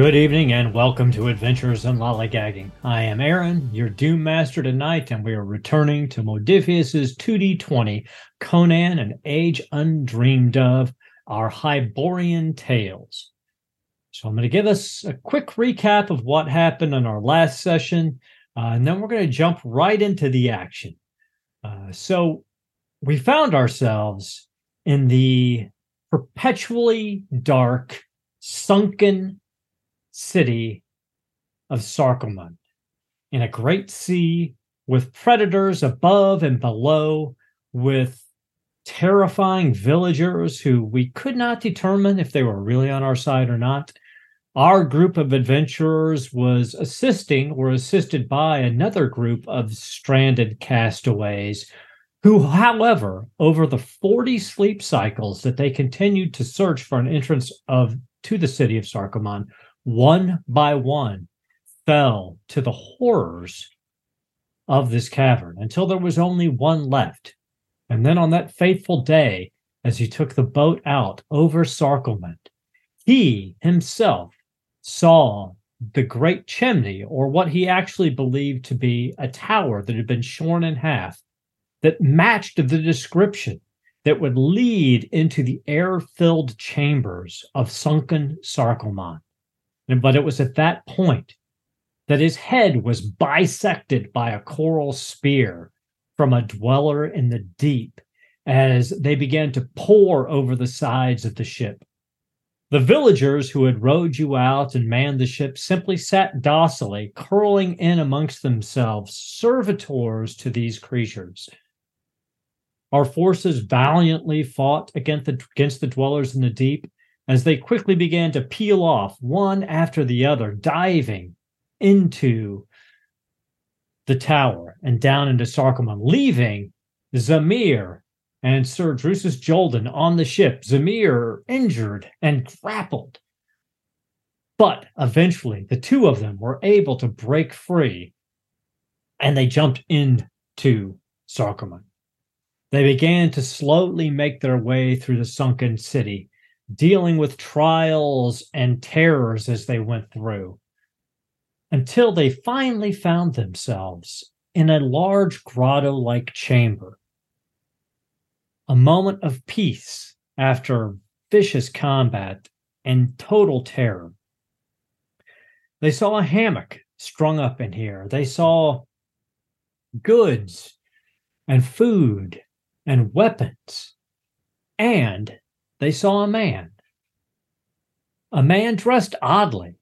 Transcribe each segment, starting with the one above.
Good evening and welcome to Adventures in Lollygagging. I am Aaron, your Doom Master tonight, and we are returning to Modiphius's 2D20 Conan and Age Undreamed of our Hyborian Tales. So I'm going to give us a quick recap of what happened in our last session, uh, and then we're going to jump right into the action. Uh, so we found ourselves in the perpetually dark, sunken city of Sarkomand in a great sea with predators above and below, with terrifying villagers who we could not determine if they were really on our side or not. Our group of adventurers was assisting or assisted by another group of stranded castaways who, however, over the 40 sleep cycles that they continued to search for an entrance of to the city of Sarkomand, one by one fell to the horrors of this cavern until there was only one left. And then on that fateful day, as he took the boat out over Sarklement, he himself saw the great chimney, or what he actually believed to be a tower that had been shorn in half, that matched the description that would lead into the air filled chambers of sunken Sarkomand. But it was at that point that his head was bisected by a coral spear from a dweller in the deep as they began to pour over the sides of the ship. The villagers who had rowed you out and manned the ship simply sat docilely, curling in amongst themselves, servitors to these creatures. Our forces valiantly fought against the, against the dwellers in the deep, as they quickly began to peel off one after the other, diving into the tower and down into Sarkomand, leaving Zamehr and Sir Drusus Jolden on the ship, Zamehr injured and grappled. But eventually, the two of them were able to break free and they jumped into Sarkomand. They began to slowly make their way through the sunken city, dealing with trials and terrors as they went through until they finally found themselves in a large grotto like chamber. A moment of peace after vicious combat and total terror. They saw a hammock strung up in here. They saw goods and food and weapons. And they saw a man. A man dressed oddly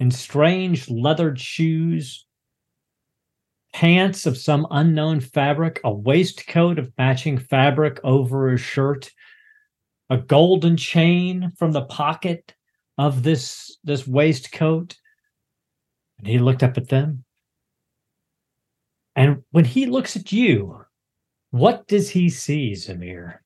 in strange leathered shoes, pants of some unknown fabric, a waistcoat of matching fabric over his shirt, a golden chain from the pocket of this this waistcoat. And he looked up at them. And when he looks at you, what does he see, Zamehr?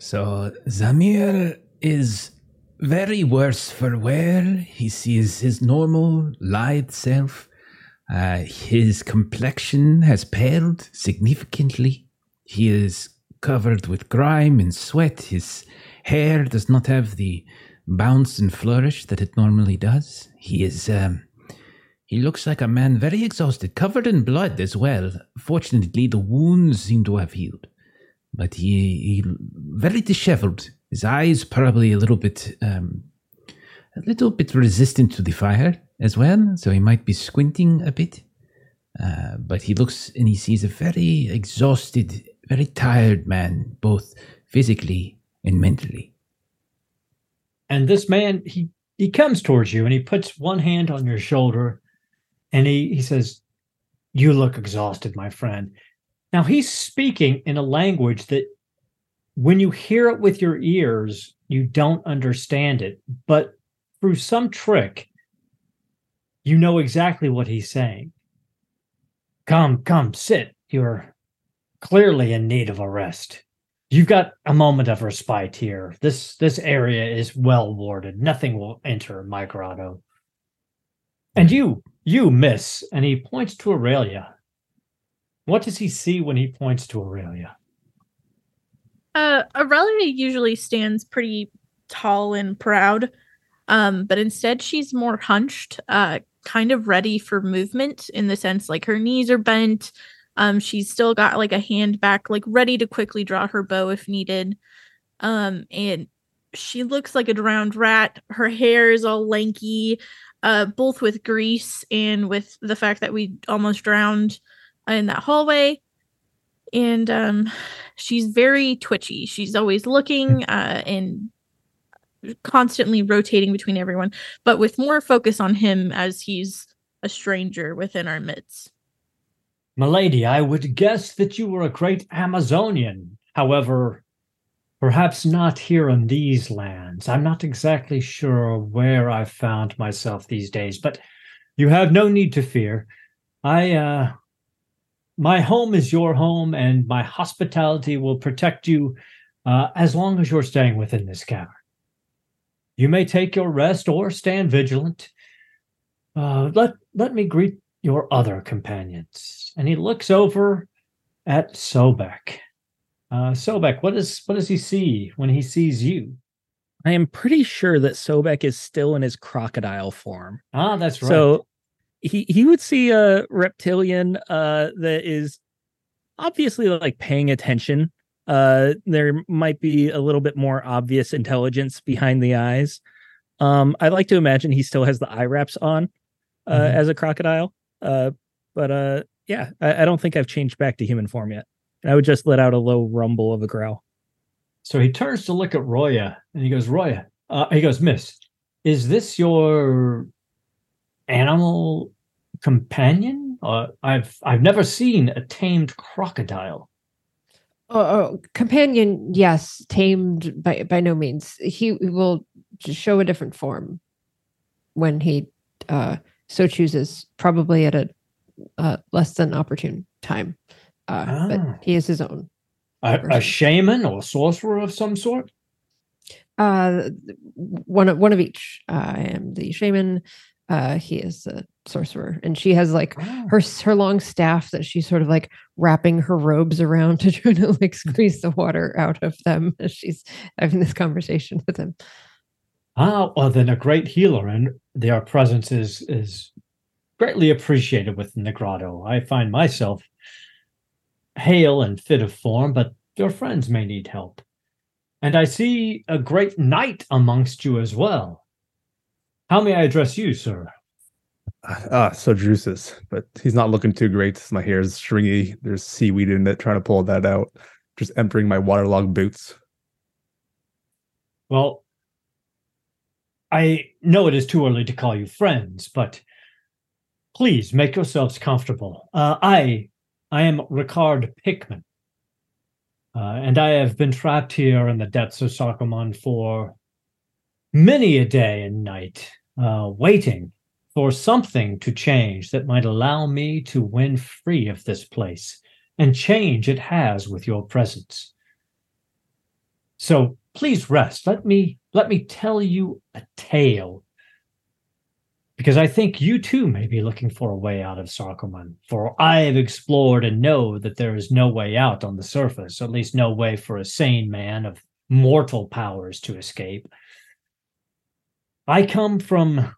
So Zamehr is very worse for wear. He sees his normal, lithe self. Uh, his complexion has paled significantly. He is covered with grime and sweat. His hair does not have the bounce and flourish that it normally does. He is, um, he looks like a man very exhausted, covered in blood as well. Fortunately, the wounds seem to have healed but he, he very disheveled. His eyes probably a little bit um, a little bit resistant to the fire as well, so he might be squinting a bit. Uh, but he looks and he sees a very exhausted, very tired man, both physically and mentally. And this man, he he comes towards you and he puts one hand on your shoulder, and he he says, "You look exhausted, my friend." Now he's speaking in a language that when you hear it with your ears, you don't understand it. But through some trick, you know exactly what he's saying. Come, come, sit. You're clearly in need of a rest. You've got a moment of respite here. This this area is well warded. Nothing will enter my grotto. And you, you miss, and he points to Aurelia. What does he see when he points to Aurelia? Uh, Aurelia usually stands pretty tall and proud. Um, but instead, she's more hunched, uh, kind of ready for movement in the sense like her knees are bent. Um, she's still got like a hand back, like ready to quickly draw her bow if needed. Um, and she looks like a drowned rat. Her hair is all lanky, uh, both with grease and with the fact that we almost drowned in that hallway. And um, she's very twitchy. She's always looking uh, and constantly rotating between everyone, but with more focus on him as he's a stranger within our midst. Milady, I would guess that you were a great Amazonian. However, perhaps not here in these lands. I'm not exactly sure where I've found myself these days, but you have no need to fear. I, uh, my home is your home, and my hospitality will protect you uh, as long as you're staying within this cavern. You may take your rest or stand vigilant. Uh, let let me greet your other companions. And he looks over at Sobek. Uh, Sobek, what does what does he see when he sees you? I am pretty sure that Sobek is still in his crocodile form. Ah, that's right. So he he would see a reptilian uh, that is obviously like paying attention uh, there might be a little bit more obvious intelligence behind the eyes. Um, I like to imagine he still has the eye wraps on uh, mm-hmm. as a crocodile. Uh, but uh, yeah, I, I, don't think I've changed back to human form yet. I would just let out a low rumble of a growl. So he turns to look at Roya and he goes, Roya, uh, he goes, Miss, is this your animal companion? Uh, I've I've never seen a tamed crocodile. Oh, oh, companion, yes. Tamed by by no means. He will show a different form when he uh, so chooses, probably at a uh, less than opportune time. Uh, ah. But he is his own. A, a, shaman or sorcerer of some sort. Uh, one of one of each. I am the shaman. Uh, he is a sorcerer, and she has like oh. her her long staff that she's sort of like wrapping her robes around to try to like squeeze the water out of them as she's having this conversation with him. Ah, well, then a great healer, and their presence is is greatly appreciated within the grotto. I find myself hale and fit of form, but your friends may need help. And I see a great knight amongst you as well. How may I address you, sir? Ah, so juices, but he's not looking too great. My hair is stringy. There's seaweed in it, trying to pull that out. Just entering my waterlogged boots. Well, I know it is too early to call you friends, but please make yourselves comfortable. Uh, I, I am Ricard Pickman, uh, and I have been trapped here in the depths of Sarkomand for many a day and night uh, waiting for something to change that might allow me to win free of this place. And change it has with your presence. So please rest. Let me let me tell you a tale. Because I think you too may be looking for a way out of Sarkomand. For I have explored and know that there is no way out on the surface, at least no way for a sane man of mortal powers to escape. I come from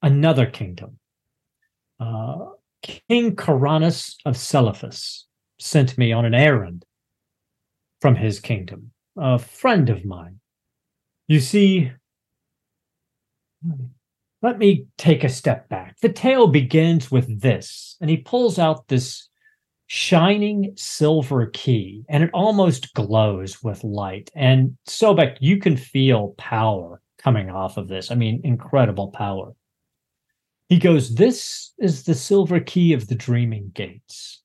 another kingdom. Uh, King Kuranes of Celephaïs sent me on an errand from his kingdom, a friend of mine. You see, let me take a step back. The tale begins with this, and he pulls out this shining silver key, and it almost glows with light. And Sobek, you can feel power coming off of this. I mean, incredible power. He goes, This is the silver key of the dreaming gates.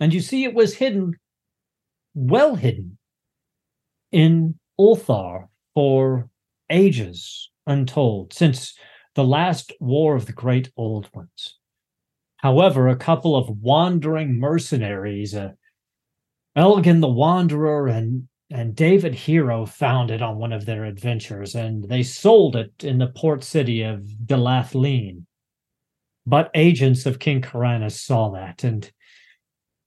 And you see, it was hidden, well hidden, in Ulthar for ages untold, since the last war of the great old ones. However, a couple of wandering mercenaries, uh, Elgin the Wanderer and and David Hero found it on one of their adventures, and they sold it in the port city of Dylath-Leen. But agents of King Kuranes saw that, and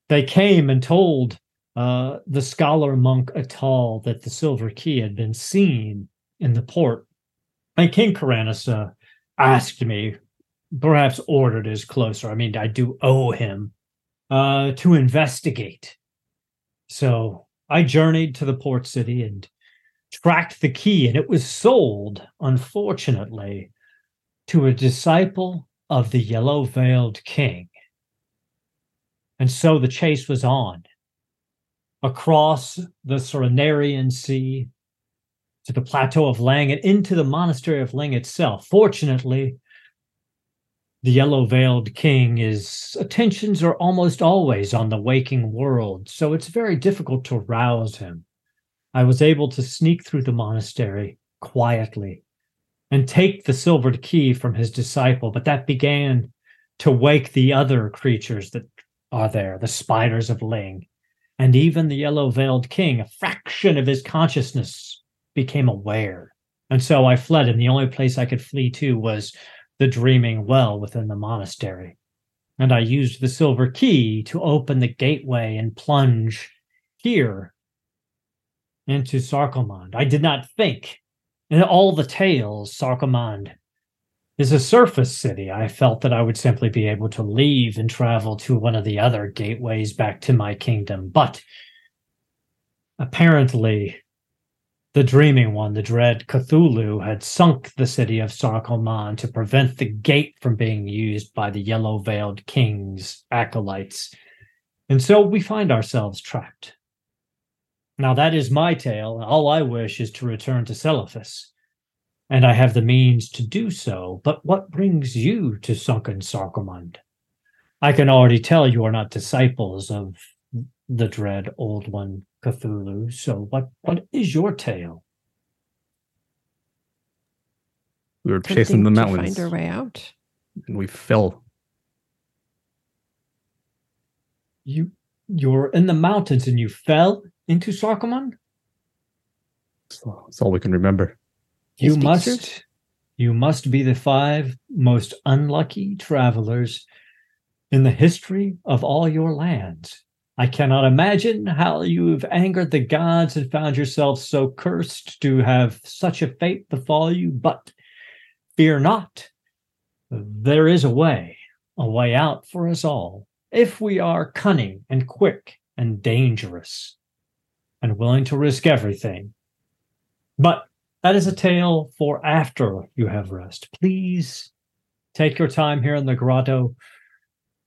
they came and told uh, the scholar monk Atal that the silver key had been seen in the port And King Kuranes uh, asked me, perhaps ordered is closer. I mean, I do owe him uh, to investigate. So I journeyed to the port city and tracked the key, and it was sold, unfortunately, to a disciple of the yellow veiled king. And so the chase was on across the Serenarian Sea to the plateau of Leng and into the monastery of Leng itself. Fortunately, the yellow veiled king is attentions are almost always on the waking world, so it's very difficult to rouse him. I was able to sneak through the monastery quietly and take the silvered key from his disciple, but that began to wake the other creatures that are there, the spiders of Leng, and even the yellow veiled king, a fraction of his consciousness became aware. And so I fled, and the only place I could flee to was the dreaming well within the monastery. And I used the silver key to open the gateway and plunge here into Sarkomand. I did not think in all the tales, Sarkomand is a surface city. I felt that I would simply be able to leave and travel to one of the other gateways back to my kingdom. But apparently, the dreaming one, the dread Cthulhu, had sunk the city of Sarkomand to prevent the gate from being used by the yellow veiled king's acolytes. And so we find ourselves trapped. Now, that is my tale. All I wish is to return to Celephaïs, and I have the means to do so. But what brings you to sunken Sarkomand? I can already tell you are not disciples of the dread old one Cthulhu. So what what is your tale? We were chasing the Attempting to mountains Find our way out. and we fell. You you're in the mountains and you fell into Sarkomand? That's all we can remember. You You must truth? you must be the five most unlucky travelers in the history of all your lands. I cannot imagine how you've angered the gods and found yourself so cursed to have such a fate befall you, but fear not. There is a way, a way out for us all, if we are cunning and quick and dangerous and willing to risk everything. But that is a tale for after you have rest. Please take your time here in the grotto.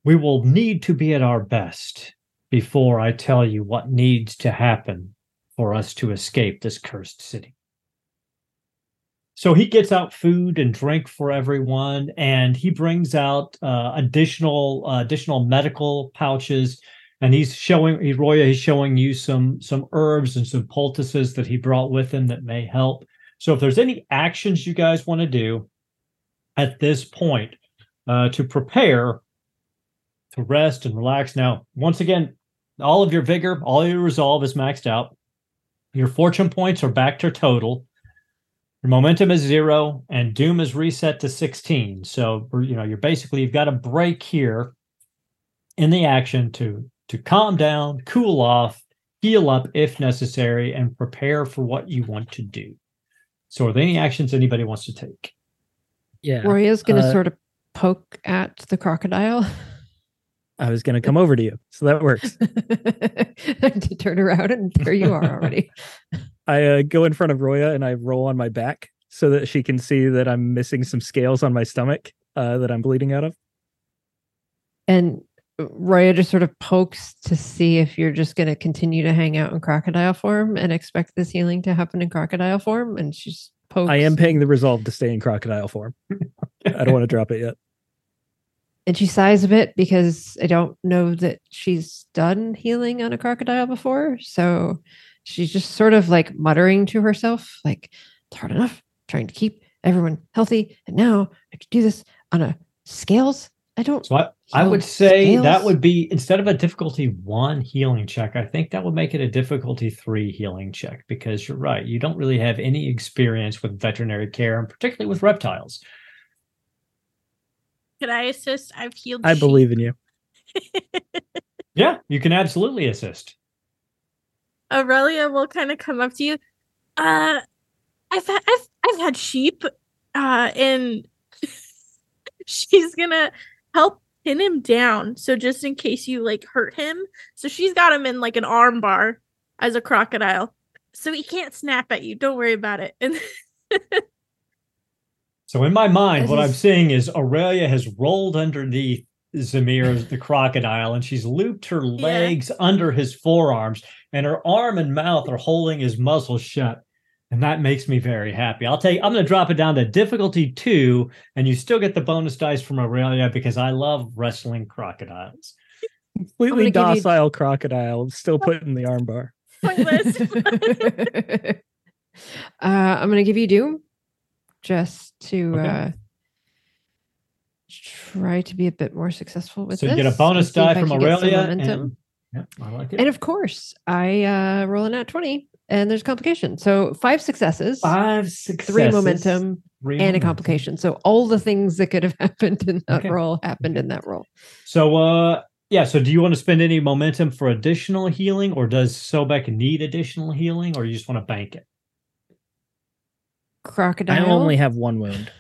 We will need to be at our best before I tell you what needs to happen for us to escape this cursed city. So he gets out food and drink for everyone, and he brings out uh, additional uh, additional medical pouches. And he's showing he, Roya, he's showing you some some herbs and some poultices that he brought with him that may help. So if there's any actions you guys want to do at this point uh, to prepare to rest and relax. Now, once again, all of your vigor, all your resolve is maxed out. Your fortune points are back to total. Your momentum is zero, and doom is reset to 16. So you know you're basically you've got a break here in the action to to calm down, cool off, heal up if necessary, and prepare for what you want to do. So, are there any actions anybody wants to take? Yeah. Roya's going to uh, sort of poke at the crocodile I was going to come over to you. So that works. to turn around, and there you are already. I uh, go in front of Roya and I roll on my back so that she can see that I'm missing some scales on my stomach uh, that I'm bleeding out of. And Roya just sort of pokes to see if you're just going to continue to hang out in crocodile form and expect this healing to happen in crocodile form. And she's pokes. I am paying the resolve to stay in crocodile form. I don't want to drop it yet. And she sighs a bit because I don't know that she's done healing on a crocodile before. So she's just sort of like muttering to herself, like, it's hard enough trying to keep everyone healthy. And now I have to do this on a scales. I don't So I, I would say that would be instead of a difficulty one healing check, I think that would make it a difficulty three healing check because you're right. You don't really have any experience with veterinary care and particularly with reptiles. Could I assist? I've healed. I sheep. believe in you. Yeah, you can absolutely assist. Aurelia will kind of come up to you. Uh, I've had, I've I've had sheep. uh, and she's gonna help pin him down. So just in case you like hurt him, so she's got him in like an arm bar as a crocodile, so he can't snap at you. Don't worry about it. And So in my mind, what I'm seeing is Aurelia has rolled underneath Zamehr, the crocodile, and she's looped her legs under his forearms, and her arm and mouth are holding his muzzle shut. And that makes me very happy. I'll take I'm gonna drop it down to difficulty two, and you still get the bonus dice from Aurelia because I love wrestling crocodiles. Completely gonna give you- docile crocodile, still put in the armbar. pointless. uh, I'm going to give you Doom just to Okay. uh, try to be a bit more successful with so this. you get a bonus and see if die from Aurelia. momentum. And, yeah, I like it. And of course, I uh, roll a nat 20 and there's complication. So five successes, Five successes, three momentum, three and a complication. So all the things that could have happened in that Okay. roll happened in that roll. So uh yeah, so do you want to spend any momentum for additional healing or does Sobek need additional healing or you just want to bank it? Crocodile. I only have one wound.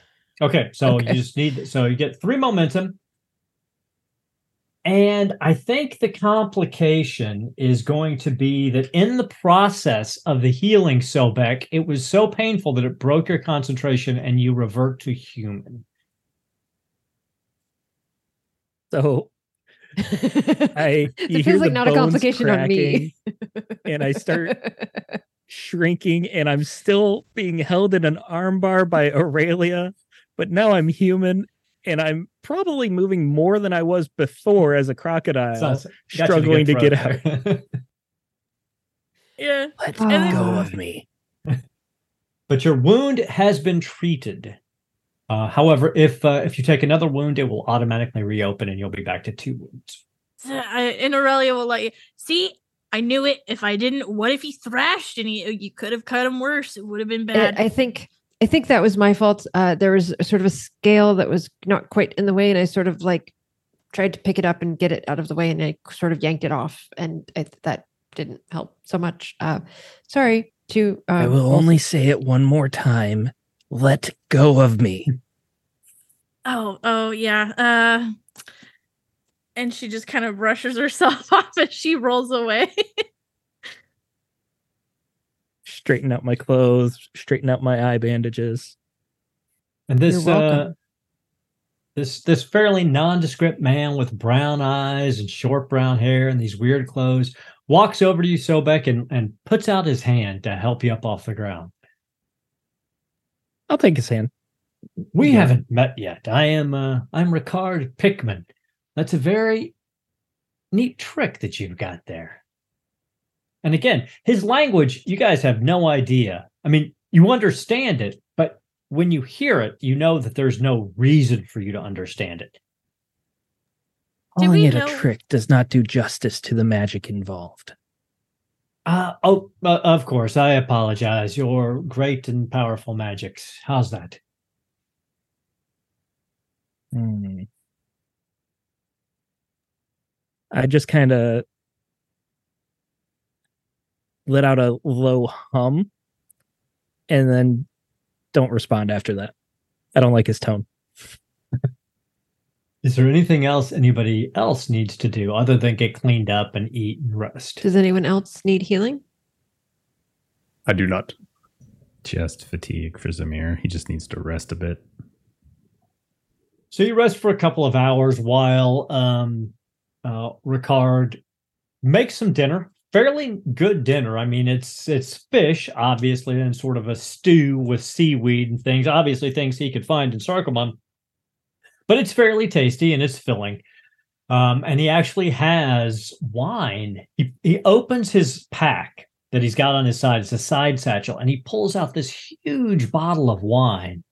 Okay, so Okay. you just need so you get 3 momentum. And I think the complication is going to be that in the process of the healing Sobek, it was so painful that it broke your concentration and you revert to human. So I you it feels like not a complication on me. cracking, and I start shrinking, and I'm still being held in an armbar by Aurelia, but now I'm human, and I'm probably moving more than I was before as a crocodile, Sounds- got you struggling to get out. yeah. Let And go then- of me. but your wound has been treated. Uh, however, if uh, if you take another wound, it will automatically reopen, and you'll be back to two wounds. So I, and Aurelia will let you see. I knew it. If I didn't, what if he thrashed and he, you could have cut him worse? It would have been I- bad. I think I think that was my fault. Uh, there was sort of a scale that was not quite in the way, and I sort of like tried to pick it up and get it out of the way, and I sort of yanked it off, and I, that didn't help so much. Uh, sorry to. Uh, I will only say it one more time. Let go of me. oh, oh yeah. Uh, and she just kind of brushes herself off as she rolls away. Straighten out my clothes, straighten out my eye bandages. And this You're uh, this this fairly nondescript man with brown eyes and short brown hair and these weird clothes walks over to you, Sobek, and and puts out his hand to help you up off the ground. I'll take his hand. We Yeah. haven't met yet. I am uh, I'm Ricard Pickman. That's a very neat trick that you've got there. And again, his language, you guys have no idea. I mean, you understand it, but when you hear it, you know that there's no reason for you to understand it. Do Calling we it know- a trick does not do justice to the magic involved. Uh, oh, uh, of course, I apologize. Your great and powerful magics. How's that? Hmm. I just kind of let out a low hum and then don't respond after that. I don't like his tone. Is there anything else anybody else needs to do other than get cleaned up and eat and rest? Does anyone else need healing? I do not. Just fatigue for Zamehr. He just needs to rest a bit. So you rest for a couple of hours while um, uh, Ricard makes some dinner. Fairly good dinner. I mean, it's it's fish, obviously, and sort of a stew with seaweed and things. Obviously, things he could find in Sarkomand, but it's fairly tasty and it's filling. Um, and he actually has wine. He he opens his pack that he's got on his side. It's a side satchel, and he pulls out this huge bottle of wine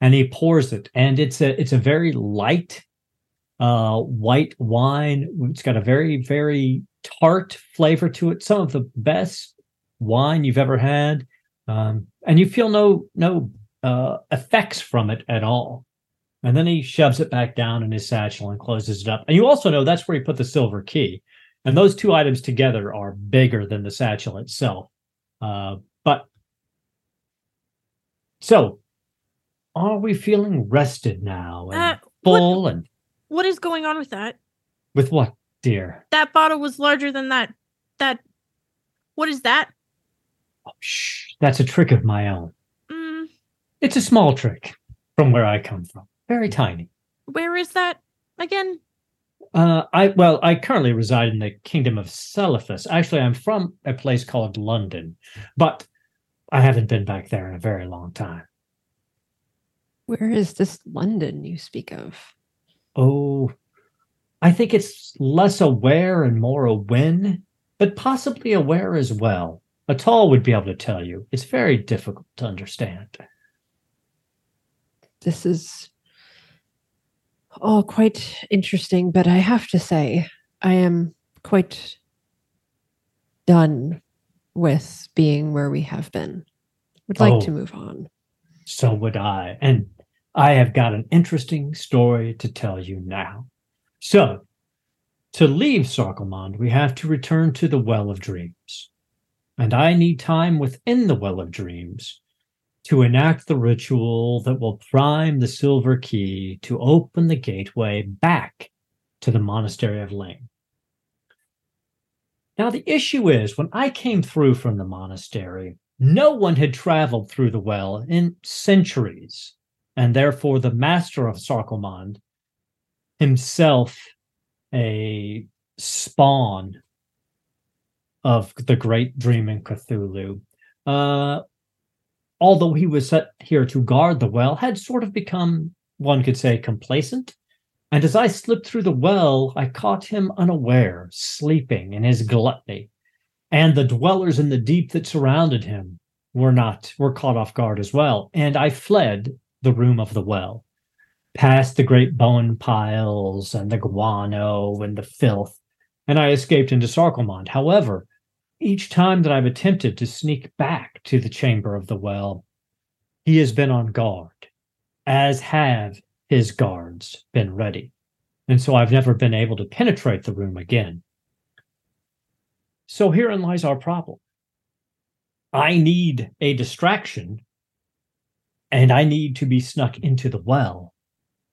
and he pours it and it's a it's a very light uh white wine. It's got a very very tart flavor to it. Some of the best wine you've ever had. Um and you feel no no uh effects from it at all. And then he shoves it back down in his satchel and closes it up. And you also know that's where he put the silver key. And those two items together are bigger than the satchel itself. Uh but so are we feeling rested now and Uh, full and What is going on with that? with what, dear? That bottle was larger than that. That. What is that? Oh, shh, that's a trick of my own. Mm, It's a small trick from where I come from. Very tiny. where is that again? Uh, I well, I currently reside in the kingdom of Celephaïs. Actually, I'm from a place called London, but I haven't been back there in a very long time. Where is this London you speak of? Oh, I think it's less aware and more a when, but possibly aware as well. Atal would be able to tell you. It's very difficult to understand. This is all quite interesting, but I have to say, I am quite done with being where we have been. Would like Oh. to move on. So would I. And I have got an interesting story to tell you now. So, to leave Sarkelmond, we have to return to the Well of Dreams. And I need time within the Well of Dreams to enact the ritual that will prime the silver key to open the gateway back to the Monastery of Leng. Now, the issue is when I came through from the monastery, no one had traveled through the well in centuries, and therefore the master of Sarkelmond, himself a spawn of the great dreaming Cthulhu, uh, although he was set here to guard the well, had sort of become, one could say, complacent. And as I slipped through the well, I caught him unaware, sleeping in his gluttony. And the dwellers in the deep that surrounded him were not were caught off guard as well. And i fled the room of the well past the great bone piles and the guano and the filth and i escaped into sarkelmond however each time that i've attempted to sneak back to the chamber of the well he has been on guard as have his guards been ready. And so i've never been able to penetrate the room again. So herein lies our problem. I need a distraction and I need to be snuck into the well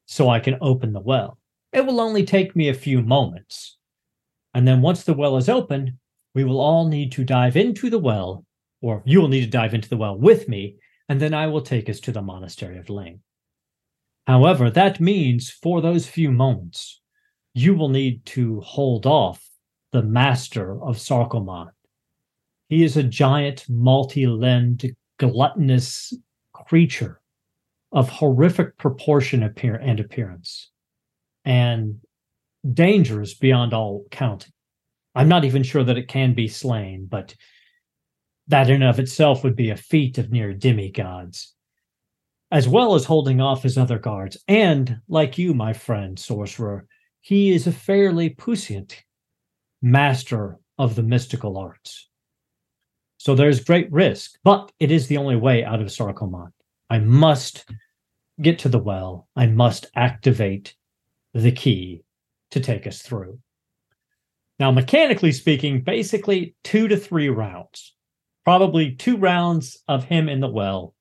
so I can open the well. It will only take me a few moments. And then once the well is open, we will all need to dive into the well, or you will need to dive into the well with me, and then I will take us to the monastery of Leng. However, that means for those few moments, you will need to hold off the master of Sarkelmond. He is a giant, multi limbed, gluttonous creature of horrific proportion appear- and appearance and dangerous beyond all counting. I'm not even sure that it can be slain, but that in and of itself would be a feat of near demigods, as well as holding off his other guards. And like you, my friend sorcerer, he is a fairly puissant master of the mystical arts. So there's great risk, but it is the only way out of Sarkomand. I must get to the well. I must activate the key to take us through. Now, mechanically speaking, basically two to three rounds. Probably two rounds of him in the well,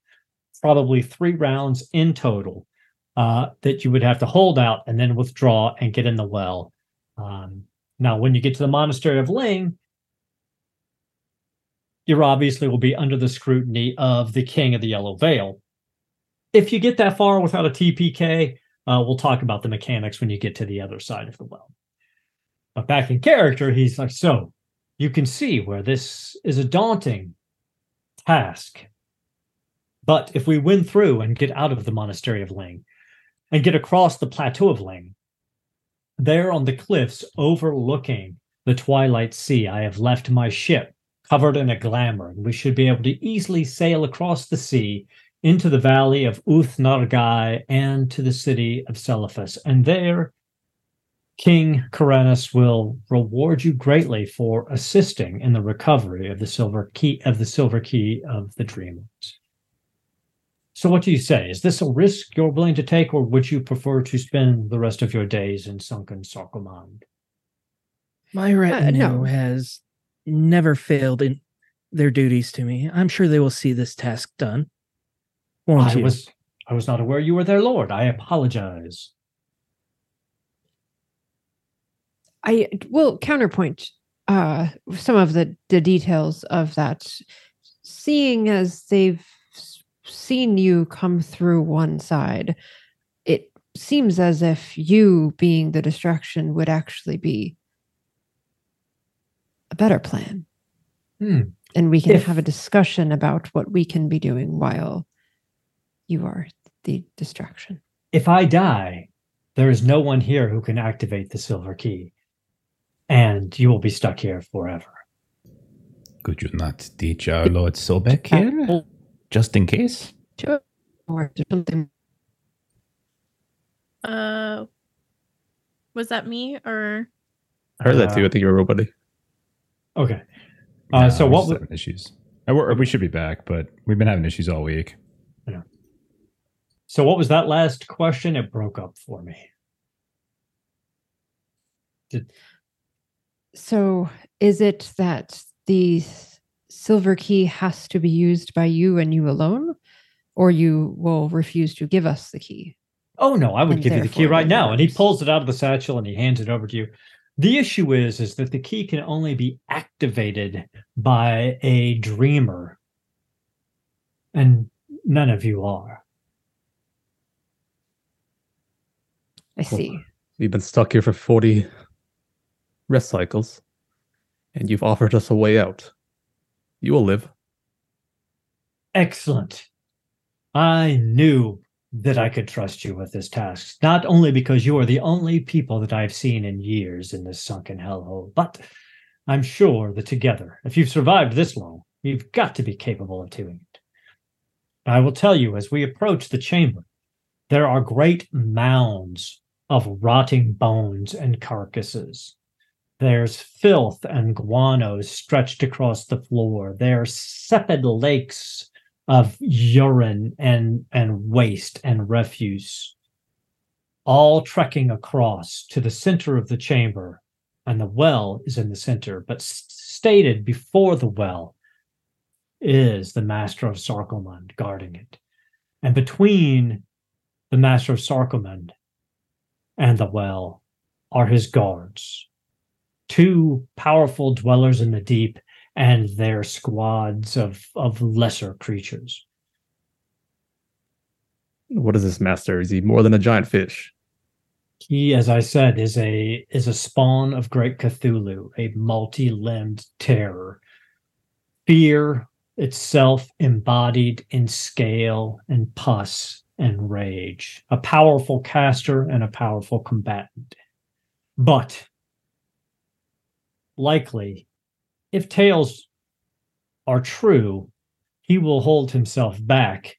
probably three rounds in total uh, that you would have to hold out and then withdraw and get in the well. Um, now, when you get to the monastery of Leng, you obviously will be under the scrutiny of the king of the Yellow Veil. If you get that far without a TPK, uh, we'll talk about the mechanics when you get to the other side of the well. But back in character, he's like, so you can see where this is a daunting task. But if we win through and get out of the monastery of Leng and get across the plateau of Leng, there on the cliffs overlooking the twilight sea, I have left my ship covered in a glamour, and we should be able to easily sail across the sea into the valley of Ooth-Nargai and to the city of Celephaïs. And there, King Kuranes will reward you greatly for assisting in the recovery of the silver key of the silver key of the dreamers. So what do you say? Is this a risk you're willing to take, or would you prefer to spend the rest of your days in sunken Sarkomand? My retinue uh, no. has never failed in their duties to me. I'm sure they will see this task done. Won't I you? was I was not aware you were their lord. I apologize. I will counterpoint uh, some of the, the details of that. Seeing as they've seen you come through one side, it seems as if you being the distraction would actually be a better plan. Hmm. And we can If- have a discussion about what we can be doing while you are the distraction. If I die, there is no one here who can activate the silver key. And you will be stuck here forever. Could you not teach our Lord Sobek here? Just in case? Sure. Or something Uh, was that me or? I heard that too. I think you were robot. Okay. Uh, so what just w- issues? Uh, we're- we should be back, but we've been having issues all week. Yeah. So what was that last question? It broke up for me. Did... So, is it that the silver key has to be used by you and you alone, or you will refuse to give us the key? Oh no, I would And give you the key right now. And he pulls it out of the satchel and he hands it over to you. The issue is is that the key can only be activated by a dreamer. And none of you are. I see. We've been stuck here for 40 rest cycles, and you've offered us a way out. You will live. Excellent. I knew that I could trust you with this task, not only because you are the only people that I've seen in years in this sunken hellhole, but I'm sure that together, if you've survived this long, you've got to be capable of doing it. I will tell you as we approach the chamber, there are great mounds of rotting bones and carcasses. There's filth and guano stretched across the floor. There are sepid lakes of urine and, and waste and refuse, all trekking across to the center of the chamber. And the well is in the center, but stated before the well is the Master of Sarkomand guarding it. And between the Master of Sarkomand and the well are his guards, two powerful dwellers in the deep and their squads of, of lesser creatures. What is this master? Is he more than a giant fish? He, as I said, is a is a spawn of great Cthulhu, a multi-limbed terror. Fear itself embodied in scale and pus and rage, a powerful caster and a powerful combatant. But likely, if tales are true, he will hold himself back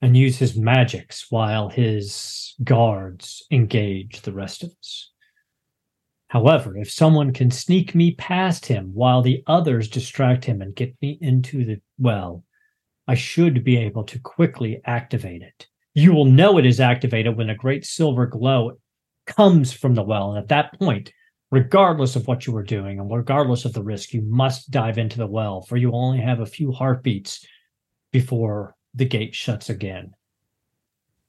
and use his magics while his guards engage the rest of us. However, if someone can sneak me past him while the others distract him and get me into the well, I should be able to quickly activate it. You will know it is activated when a great silver glow comes from the well. And at that point, regardless of what you are doing and regardless of the risk, you must dive into the well, for you only have a few heartbeats before the gate shuts again.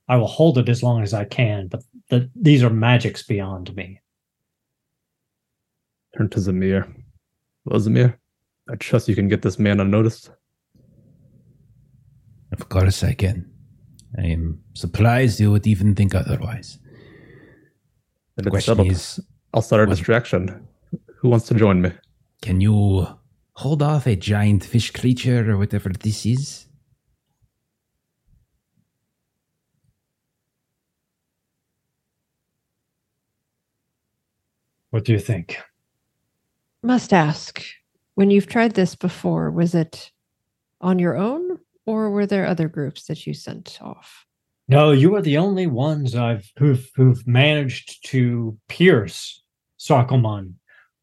I will hold it as long as I can, but the, these are magics beyond me. Turn to Zamehr. Well, Zamehr, I trust you can get this man unnoticed. Of course I can. I am surprised you would even think otherwise. The question settled. is, I'll start a what- distraction. Who wants to join me? can you hold off a giant fish creature or whatever this is? What do you think? Must ask, when you've tried this before, was it on your own or were there other groups that you sent off? No, you are the only ones I've who've who've managed to pierce Sarkomand,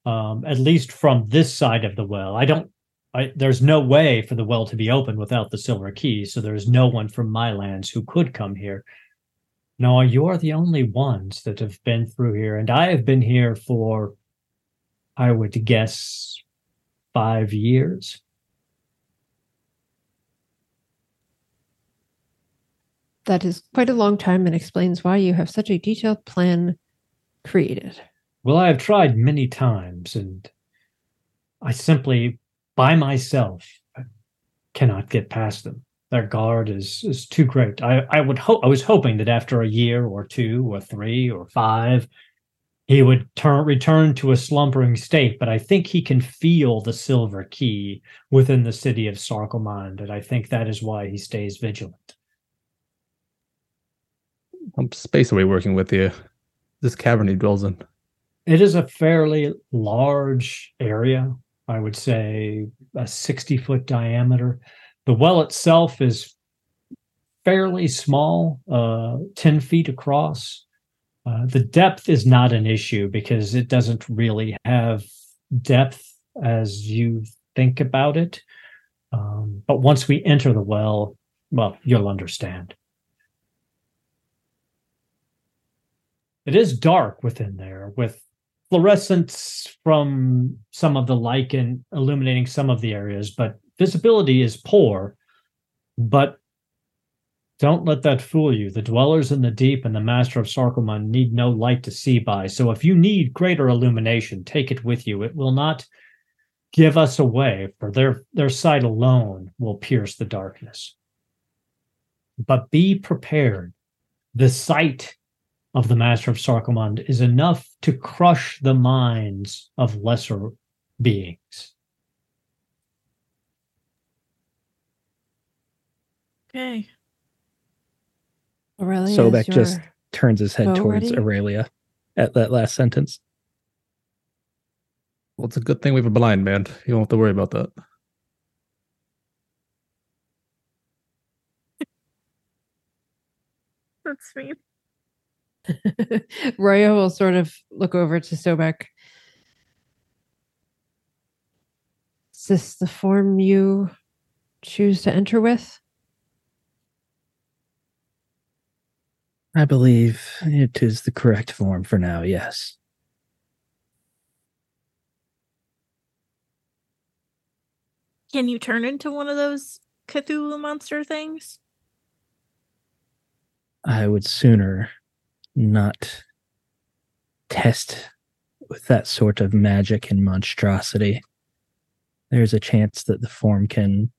um, at least from this side of the well. I don't. I, there's no way for the well to be open without the silver key, so there's no one from my lands who could come here. No, you are the only ones that have been through here, and I have been here for, I would guess, five years. That is quite a long time and explains why you have such a detailed plan created. Well, I have tried many times, and I simply, by myself, cannot get past them. Their guard is is too great. I I would hope I was hoping that after a year or two or three or five, he would turn return to a slumbering state. But I think he can feel the silver key within the city of Sarkomand, and I think that is why he stays vigilant. Space away working with you. This cavern he dwells in. It is a fairly large area. I would say a 60 foot diameter. The well itself is fairly small, uh, 10 feet across. Uh, the depth is not an issue because it doesn't really have depth as you think about it. Um, but once we enter the well, well, you'll understand. It is dark within there with fluorescence from some of the lichen illuminating some of the areas, but visibility is poor. But don't let that fool you. The dwellers in the deep and the master of Sarkomand need no light to see by. So if you need greater illumination, take it with you. It will not give us away, for their, their sight alone will pierce the darkness. But be prepared. The sight of the Master of Sarkomand is enough to crush the minds of lesser beings. Okay. Aurelia, is Sobek just turns his head towards ready? Aurelia at that last sentence. Well, it's a good thing we have a blind man. You don't have to worry about that. That's sweet. Roya will sort of look over to Sobek. Is this the form you choose to enter with? I believe it is the correct form for now, yes. Can you turn into one of those Cthulhu monster things? I would sooner not test with that sort of magic and monstrosity. There's a chance that the form can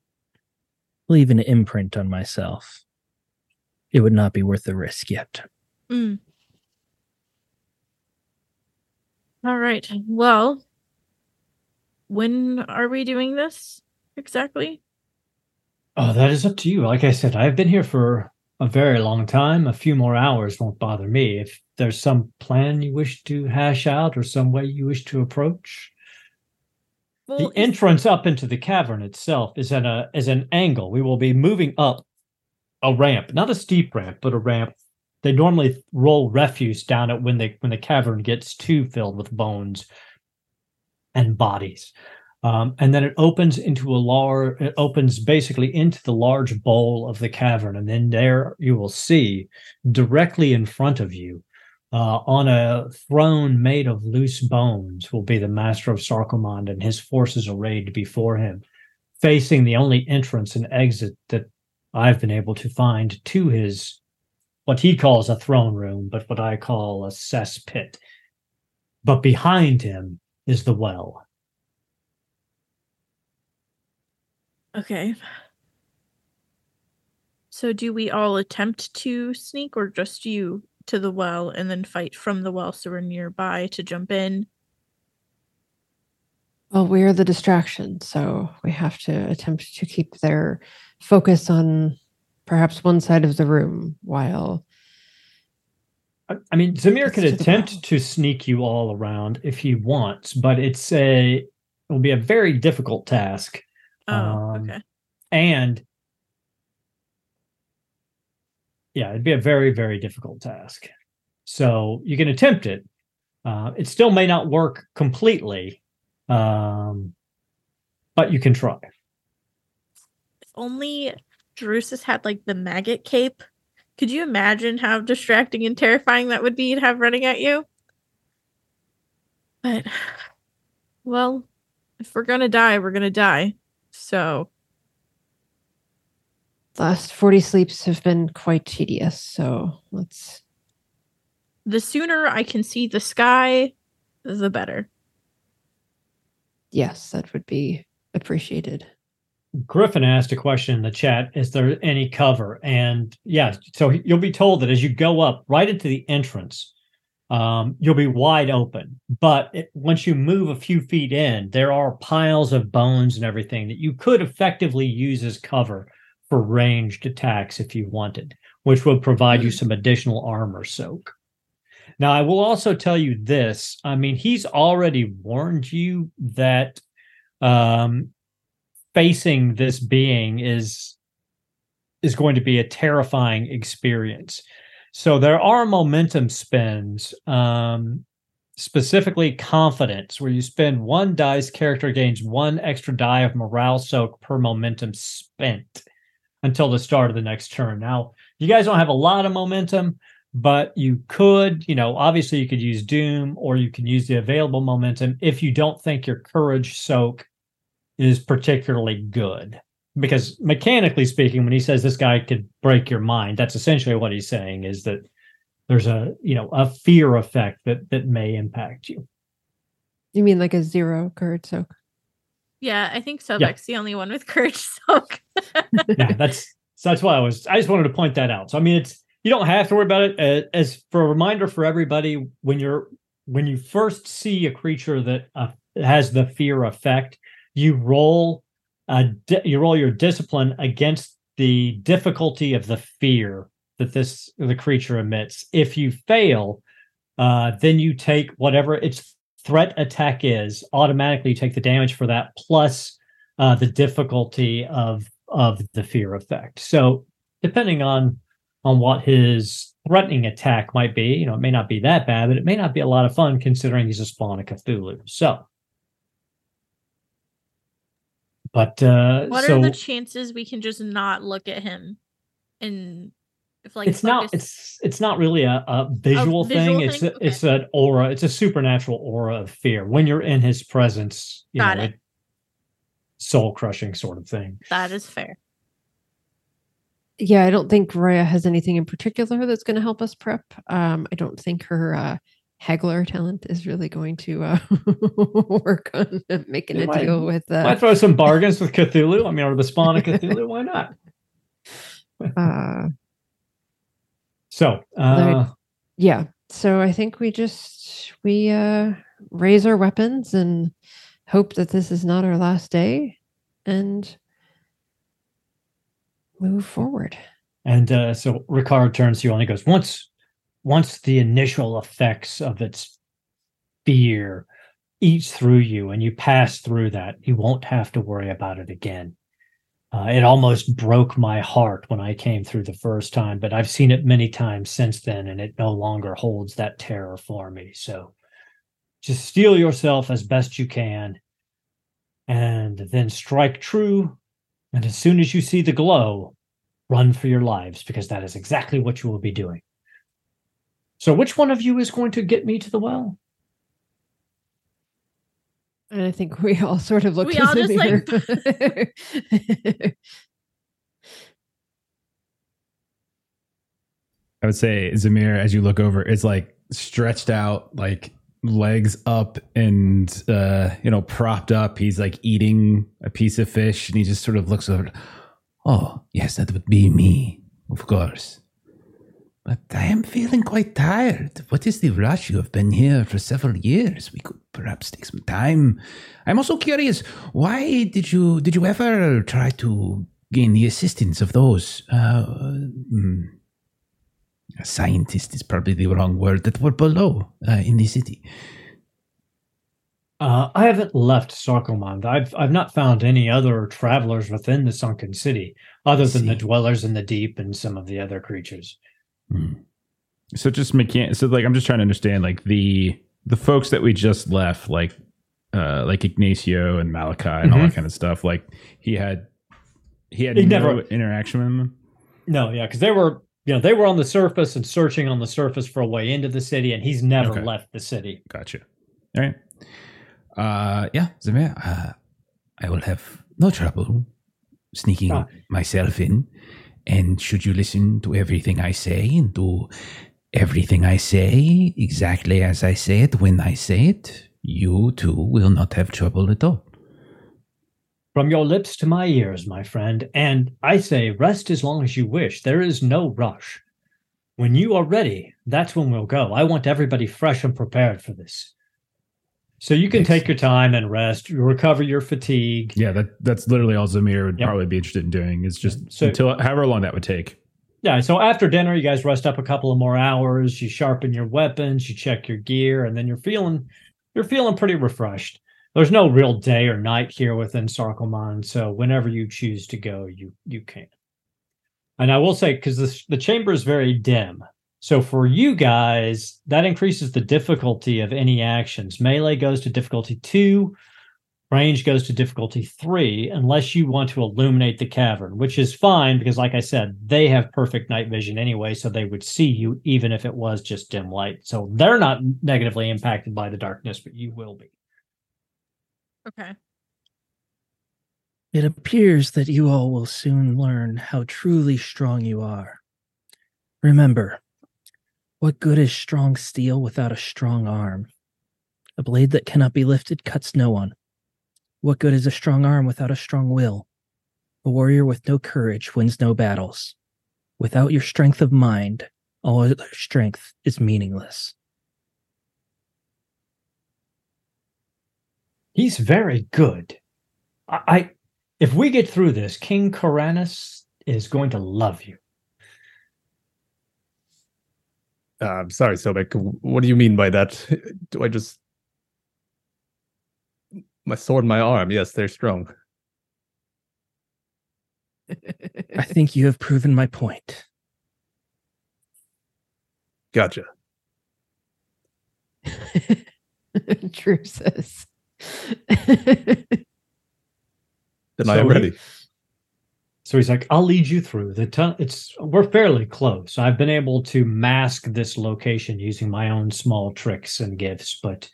leave an imprint on myself. It would not be worth the risk yet. Mm. All right. Well, when are we doing this exactly? Oh, that is up to you. Like I said, I've been here for a very long time. A few more hours won't bother me. If there's some plan you wish to hash out or some way you wish to approach, Well, the entrance up into the cavern itself is at a is an angle. We will be moving up a ramp, not a steep ramp, but a ramp. They normally roll refuse down it when they when the cavern gets too filled with bones and bodies. Um, and then it opens into a large it opens basically into the large bowl of the cavern and then there you will see directly in front of you uh, on a throne made of loose bones will be the master of Sarkomand and his forces arrayed before him, facing the only entrance and exit that I've been able to find to his what he calls a throne room, but what I call a cess pit. But behind him is the well. Okay. So do we all attempt to sneak or just you to the well and then fight from the well so we're nearby to jump in? Well, we're the distraction, so we have to attempt to keep their focus on perhaps one side of the room while I I mean, Zamehr can to attempt well. to sneak you all around if he wants, but it's a it will be a very difficult task. Oh, Um, okay. and yeah it'd be a very very difficult task so you can attempt it uh, it still may not work completely um, but you can try If only Drusus had like the maggot cape. Could you imagine how distracting and terrifying that would be to have running at you? But well, if we're gonna die, we're gonna die. So last 40 sleeps have been quite tedious, so let's The sooner I can see the sky, the better. yes, that would be appreciated. Griffin asked a question in the chat Is there any cover? And yeah, so you'll be told that as you go up right into the entrance, um, you'll be wide open. But it, once you move a few feet in, there are piles of bones and everything that you could effectively use as cover for ranged attacks if you wanted, which would provide you some additional armor soak. Now, I will also tell you this. I mean, he's already warned you that um, facing this being is is going to be a terrifying experience. So there are momentum spins, um, specifically confidence, where you spend one dice, character gains one extra die of morale soak per momentum spent until the start of the next turn. Now, you guys don't have a lot of momentum, but you could, you know, obviously you could use Doom or you can use the available momentum if you don't think your courage soak is particularly good. Because mechanically speaking, when he says this guy could break your mind, that's essentially what he's saying is that there's a, you know, a fear effect that that may impact you. You mean like a zero courage soak? Yeah, I think Sobek's the only one with courage soak. yeah, that's so that's why I was. I just wanted to point that out. So I mean, it's you don't have to worry about it. Uh, as for a reminder for everybody, when you're when you first see a creature that uh, has the fear effect, you roll uh, di- you roll your discipline against the difficulty of the fear that this the creature emits. If you fail, uh, then you take whatever its threat attack is. Automatically, you take the damage for that plus uh, the difficulty of of the fear effect. So depending on on what his threatening attack might be, you know, it may not be that bad, but it may not be a lot of fun considering he's a spawn of Cthulhu. So, but uh, what so are the chances we can just not look at him and if like it's not focus- it's it's not really a, a visual, visual thing. It's thing? a, it's an aura. It's a supernatural aura of fear when you're in his presence. You Got know, it. soul crushing sort of thing. that is fair. Yeah, I don't think Roya has anything in particular that's going to help us prep. Um, I don't think her uh, haggler talent is really going to uh, work on making It a might- deal with. Might Uh, throw some bargains with Cthulhu. I mean, or the spawn of Cthulhu. Why not? uh, So, uh, yeah, so I think we just we uh, raise our weapons and hope that this is not our last day, and move forward. And uh, so Ricard turns to you and he goes, once once the initial effects of its fear eats through you and you pass through that, you won't have to worry about it again. Uh, it almost broke my heart when I came through the first time, but I've seen it many times since then, and it no longer holds that terror for me. So just steel yourself as best you can and then strike true. And as soon as you see the glow, run for your lives because that is exactly what you will be doing. So, which one of you is going to get me to the well? And I think we all sort of looked We at all just, like- Zamehr. I would say Zamehr, as you look over, is like stretched out, like legs up and uh, you know, propped up. He's like eating a piece of fish and he just sort of looks over. Oh, yes, that would be me, of course. But I am feeling quite tired. What is the rush? You have been here for several years. We could perhaps take some time. I'm also curious, why did you did you ever try to gain the assistance of those uh, hmm, a scientist is probably the wrong word that were below uh, in the city. Uh, I haven't left Sarkomand. I've I've not found any other travelers within the sunken city, other than the dwellers in the deep and some of the other creatures. Hmm. So just mechan so like I'm just trying to understand like the the folks that we just left, like uh like Ignacio and Malachi and all that kind of stuff. Like he had he had He no never- interaction with them. No, yeah, because they were you know they were on the surface and searching on the surface for a way into the city, and he's never Okay. left the city. Gotcha. All right. Uh, yeah, Zamehr, uh, I will have no trouble sneaking Ah. myself in. And should you listen to everything I say and do everything I say exactly as I say it when I say it, you too will not have trouble at all. From your lips to my ears, my friend, and I say rest as long as you wish. There is no rush. When you are ready, that's when we'll go. I want everybody fresh and prepared for this. So you can take your time and rest, recover your fatigue. Yeah, that that's literally all Zamehr would Yep. probably be interested in doing. Is just So- until however long that would take. Yeah, so after dinner, you guys rest up a couple of more hours. You sharpen your weapons, you check your gear, and then you're feeling you're feeling pretty refreshed. There's no real day or night here within Sarkomand, so whenever you choose to go, you you can. And I will say, because the the chamber is very dim, so for you guys, that increases the difficulty of any actions. Melee goes to difficulty two, range goes to difficulty three unless you want to illuminate the cavern which is fine because like i said they have perfect night vision anyway so they would see you even if it was just dim light so they're not negatively impacted by the darkness but you will be Okay. It appears that you all will soon learn how truly strong you are. Remember, what good is strong steel without a strong arm? A blade that cannot be lifted cuts no one. What good is a strong arm without a strong will? A warrior with no courage wins no battles. Without your strength of mind, all other strength is meaningless. he's very good I, I if we get through this king Kuranes is going to love you Uh, I'm sorry, Sobek. What do you mean by that? Do I just my sword, and my arm? Yes, they're strong. I think you have proven my point. Gotcha. True says. Then I So am he- ready. So he's like, "I'll lead you through the tunnel. It's we're fairly close. I've been able to mask this location using my own small tricks and gifts, but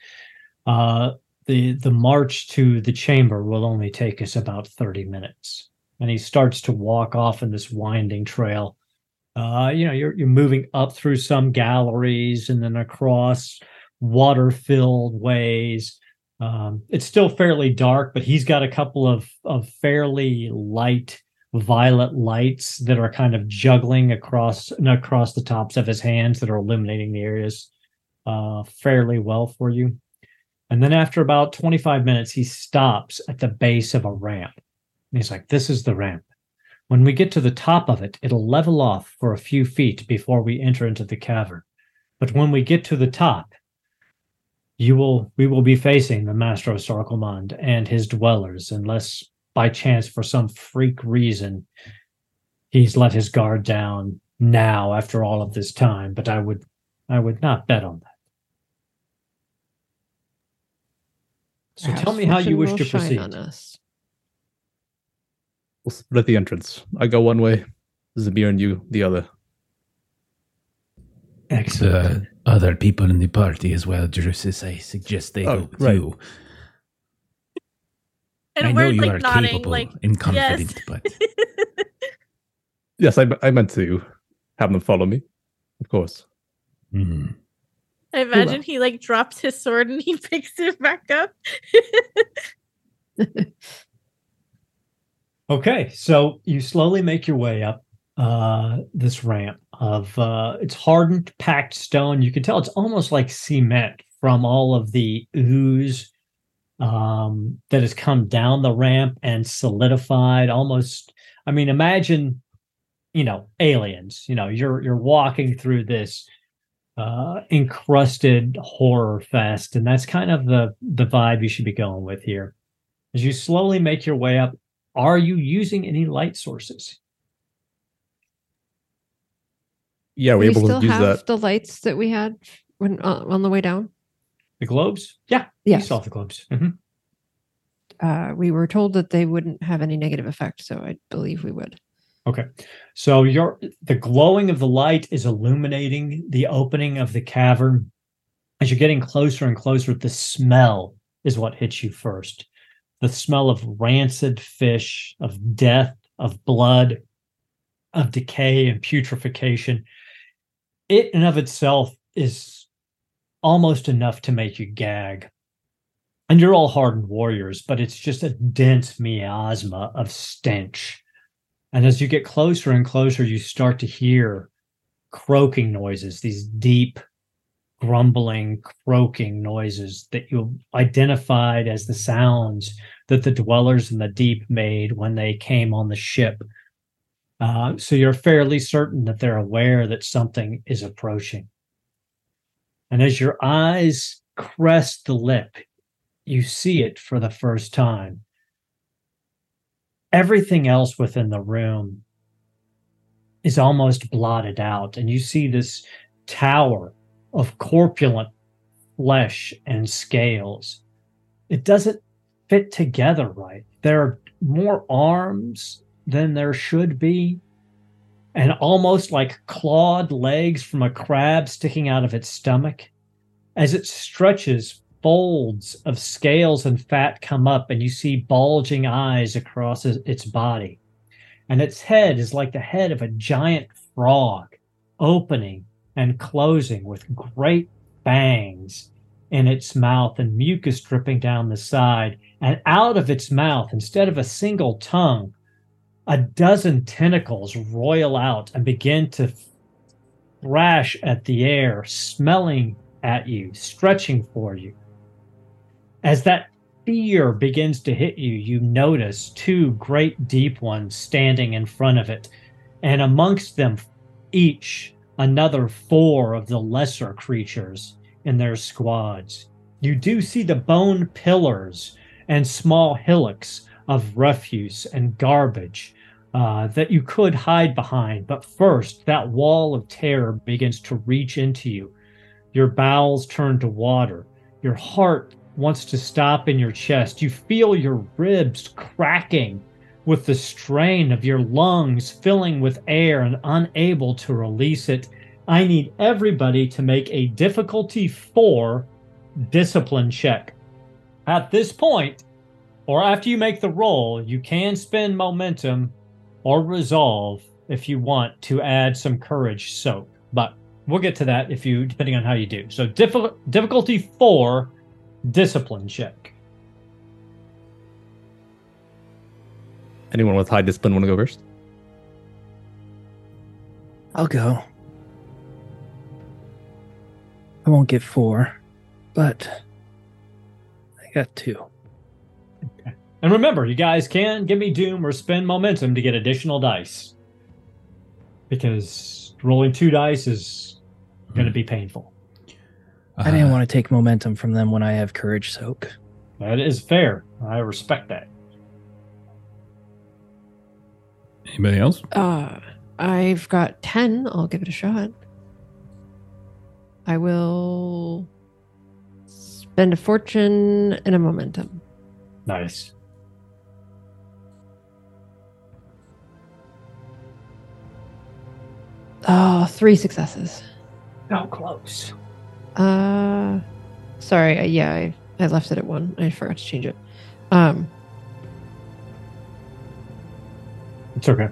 uh, the the march to the chamber will only take us about thirty minutes." And he starts to walk off in this winding trail. Uh, you know, you're you're moving up through some galleries and then across water filled ways. Um, it's still fairly dark, but he's got a couple of of fairly light violet lights that are kind of juggling across across the tops of his hands that are illuminating the areas uh, fairly well for you. And then after about 25 minutes, he stops at the base of a ramp. And he's like, This is the ramp. When we get to the top of it, it'll level off for a few feet before we enter into the cavern. But when we get to the top, you will we will be facing the master of Sarkomand and his dwellers, unless by chance for some freak reason he's let his guard down now after all of this time but i would i would not bet on that so tell me how you wish to proceed on us. We'll split the entrance. I go one way, Zamehr and you the other. excellent The other people in the party as well, Drusus, I suggest they Oh, go with right. you. And I know we're you like are nodding, capable like and confident, yes. but Yes, I, I meant to have them follow me. Of course. mm, I imagine he like drops his sword and he picks it back up. Okay, so you slowly make your way up uh, this ramp of uh, it's hardened, packed stone. You can tell it's almost like cement from all of the ooze um, that has come down the ramp and solidified. Almost, I mean, imagine, you know, aliens. You know, you're you're walking through this uh, encrusted horror fest, and that's kind of the the vibe you should be going with here. As you slowly make your way up, are you using any light sources? Yeah, we're we able still to use have that. the lights that we had when uh, on the way down. The globes? Yeah, Yes. you saw the globes. Mhm. Uh, we were told that they wouldn't have any negative effect, so I believe we would. Okay. So your the glowing of the light is illuminating the opening of the cavern. As you're getting closer and closer, the smell is what hits you first. The smell of rancid fish, of death, of blood. of decay and putrefaction. It in of itself is almost enough to make you gag. And you're all hardened warriors, but it's just a dense miasma of stench. And as you get closer and closer, you start to hear croaking noises, these deep, grumbling, croaking noises that you identified as the sounds that the dwellers in the deep made when they came on the ship. Uh, so you're fairly certain that they're aware that something is approaching. And as your eyes crest the lip, you see it for the first time. Everything else within the room is almost blotted out, and you see this tower of corpulent flesh and scales. It doesn't fit together right. There are more arms than there should be, and almost like clawed legs from a crab sticking out of its stomach. As it stretches, folds of scales and fat come up, and you see bulging eyes across its body. And its head is like the head of a giant frog, opening and closing with great fangs in its mouth and mucus dripping down the side. And out of its mouth, instead of a single tongue, a dozen tentacles roil out and begin to thrash at the air, smelling at you, stretching for you. As that fear begins to hit you, you notice two great deep ones standing in front of it, and amongst them, each another four of the lesser creatures in their squads. You do see the bone pillars and small hillocks of refuse and garbage uh, that you could hide behind. But first, that wall of terror begins to reach into you. Your bowels turn to water. Your heart wants to stop in your chest. You feel your ribs cracking with the strain of your lungs filling with air and unable to release it. I need everybody to make a difficulty four discipline check. At this point, or after you make the roll, you can spend momentum or resolve if you want to add some courage soak. But we'll get to that if you, depending on how you do. So diffi- difficulty four, discipline check. Anyone with high discipline want to go first? I'll go. I won't get four, but I got two. And remember, you guys can give me Doom or spend momentum to get additional dice. Because rolling two dice is going to be painful. I didn't want to take momentum from them when I have courage soak. That is fair. I respect that. Anybody else? Uh, I've got 10. I'll give it a shot. I will spend a fortune and a momentum. Nice. Oh, three successes. How close? Uh, sorry. uh, Yeah, I, I left it at one. I forgot to change it. Um, It's okay.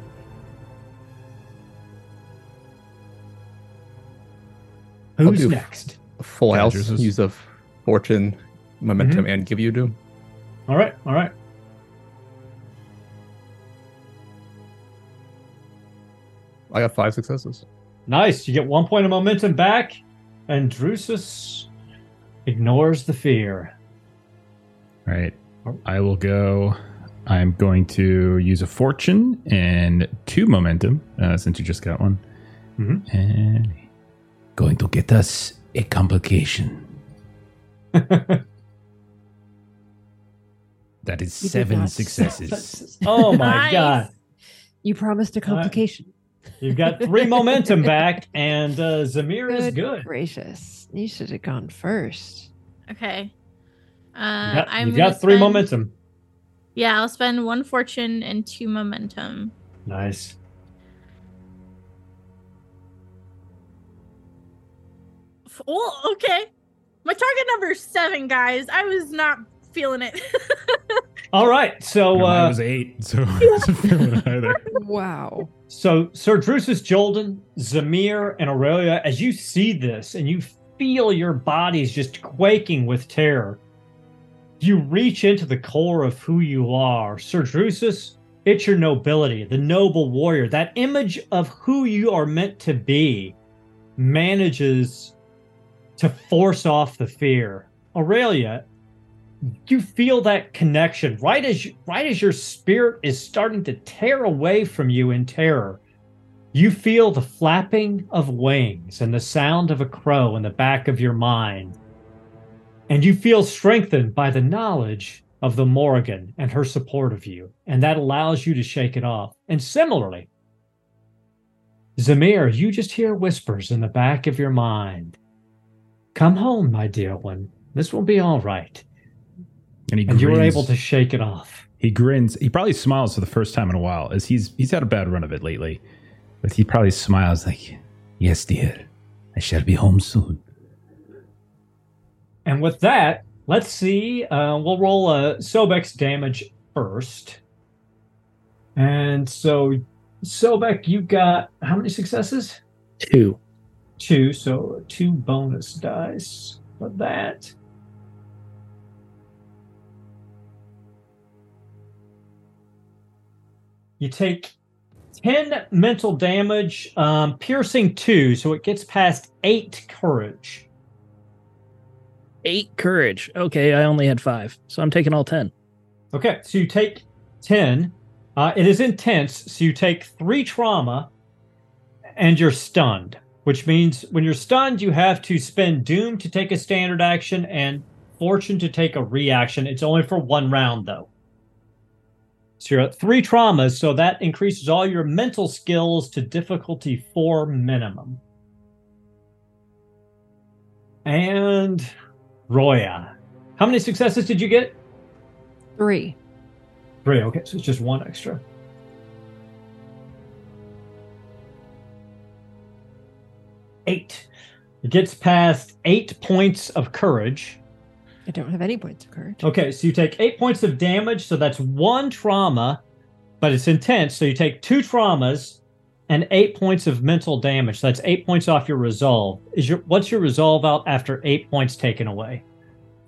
I'll Who's do- next? A full Yeah, house, yours is- use of fortune, momentum, and give you doom. All right, all right. I got five successes. Nice. You get one point of momentum back, and Drusus ignores the fear. All right. I will go. I'm going to use a fortune and two momentum uh, since you just got one. Mhm. And going to get us a complication. That is You seven not. successes. oh my Nice. god. you promised a complication. You've got three momentum back, and uh, Zamehr is good. gracious. You should have gone first. Okay. Uh, You got, I'm you've gonna got three spend- momentum. Yeah, I'll spend one fortune and two momentum. Nice. F- Oh, okay. My target number is seven, guys. I was not feeling it. All right. So, No, mine uh, was eight, so I wasn't feeling it either. Wow. So Sir Drusus Jolden, Zamehr, and Aurelia, as you see this and you feel your bodies just quaking with terror, you reach into the core of who you are. Sir Drusus, it's your nobility, the noble warrior. That image of who you are meant to be manages to force off the fear. Aurelia, you feel that connection right as you, right as your spirit is starting to tear away from you in terror. You feel the flapping of wings and the sound of a crow in the back of your mind. And you feel strengthened by the knowledge of the Morrigan and her support of you. And that allows you to shake it off. And similarly, Zamehr, you just hear whispers in the back of your mind. Come home, my dear one. This will be all right. And he And you were able to shake it off. He grins. He probably smiles for the first time in a while, as he's he's had a bad run of it lately. But he probably smiles like, Yes, dear. I shall be home soon. And with that, let's see. Uh, we'll roll a Sobek's damage first. And so, Sobek, you got how many successes? Two. Two. So, two bonus dice for that. You take 10 mental damage, um, piercing two, so it gets past eight courage. Eight courage. Okay, I only had five, so I'm taking all ten. Okay, so you take 10. Uh, it is intense, so you take three trauma and you're stunned, which means when you're stunned, you have to spend Doom to take a standard action and Fortune to take a reaction. It's only for one round, though. So you're at three traumas, so that increases all your mental skills to difficulty four minimum. And Roya, how many successes did you get? Three. Three. Okay, so it's just one extra. Eight. It gets past eight points of courage. I don't have any points of courage. Okay, so you take eight points of damage, so that's one trauma, but it's intense. So you take two traumas and eight points of mental damage. So that's eight points off your resolve. Is your what's your resolve out after eight points taken away?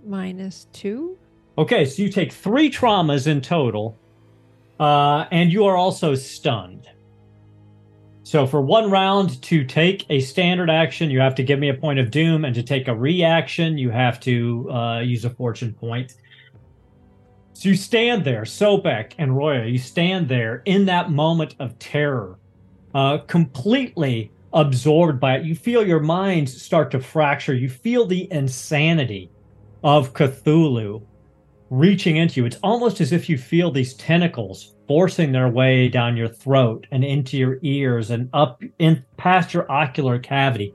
Minus two. Okay, so you take three traumas in total, uh, and you are also stunned. So for one round to take a standard action, you have to give me a point of doom, and to take a reaction, you have to uh, use a fortune point. So you stand there, Sobek and Roya, you stand there in that moment of terror, uh, completely absorbed by it. You feel your minds start to fracture. You feel the insanity of Cthulhu reaching into you. It's almost as if you feel these tentacles forcing their way down your throat and into your ears and up in past your ocular cavity,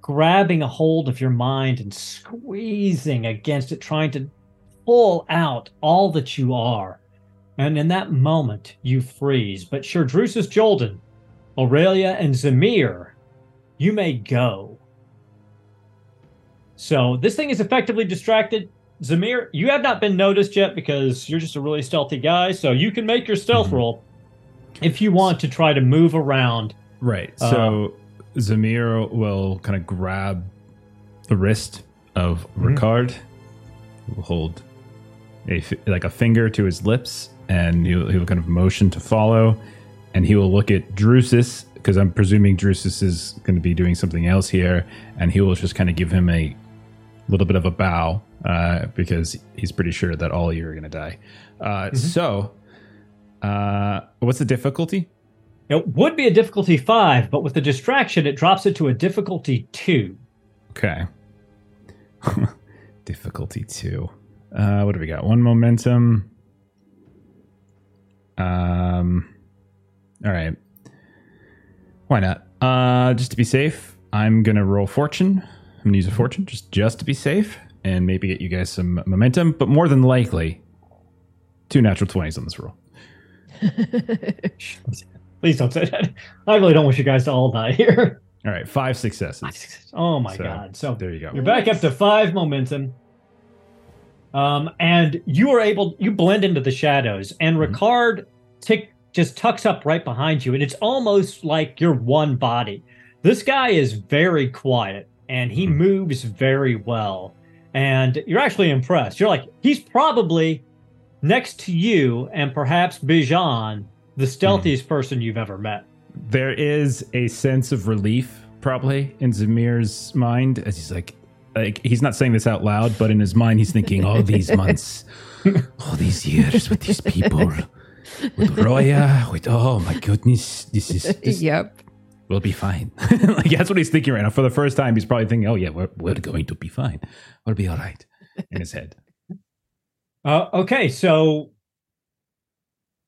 grabbing a hold of your mind and squeezing against it, trying to pull out all that you are. And in that moment, you freeze. But sure, Drusus Jolden, Aurelia, and Zamehr, you may go. So this thing is effectively distracted. Zamehr, you have not been noticed yet because you're just a really stealthy guy. So you can make your stealth Mhm. roll if you want to try to move around. right. Uh, So Zamehr will kind of grab the wrist of Mhm. Ricard. Will hold a like a finger to his lips, and he'll he'll kind of motion to follow, and he will look at Drusus because I'm presuming Drusus is going to be doing something else here, and he will just kind of give him a little bit of a bow uh, because he's pretty sure that all you are going to die. Uh, So, uh, what's the difficulty? It would be a difficulty five, but with the distraction, it drops it to a difficulty two. Okay. difficulty two. Uh, what do we got? One momentum. Um. All right. Why not? Uh, just to be safe, I'm gonna roll fortune. I'm gonna use a fortune just just to be safe and maybe get you guys some momentum. But more than likely, two natural twenties on this roll. Please don't say that. I really don't want you guys to all die here. All right, five successes. Oh my So, god! So There you go. You're back up to five momentum. Um, and you are able you blend into the shadows, and Mhm. Ricard tick just tucks up right behind you, and it's almost like you're one body. This guy is very quiet and he Mhm. moves very well. And you're actually impressed. You're like, he's probably next to you and perhaps Bijan, the stealthiest hmm. person you've ever met. There is a sense of relief, probably, in Zamehr's mind as he's like, like he's not saying this out loud, but in his mind, he's thinking, all these months, all these years with these people, with Roya, with oh my goodness, this is this yep. Will be fine. like that's what he's thinking right now. For the first time, he's probably thinking, oh yeah, we're we're going to be fine. We'll be all right in his head. Uh, okay, so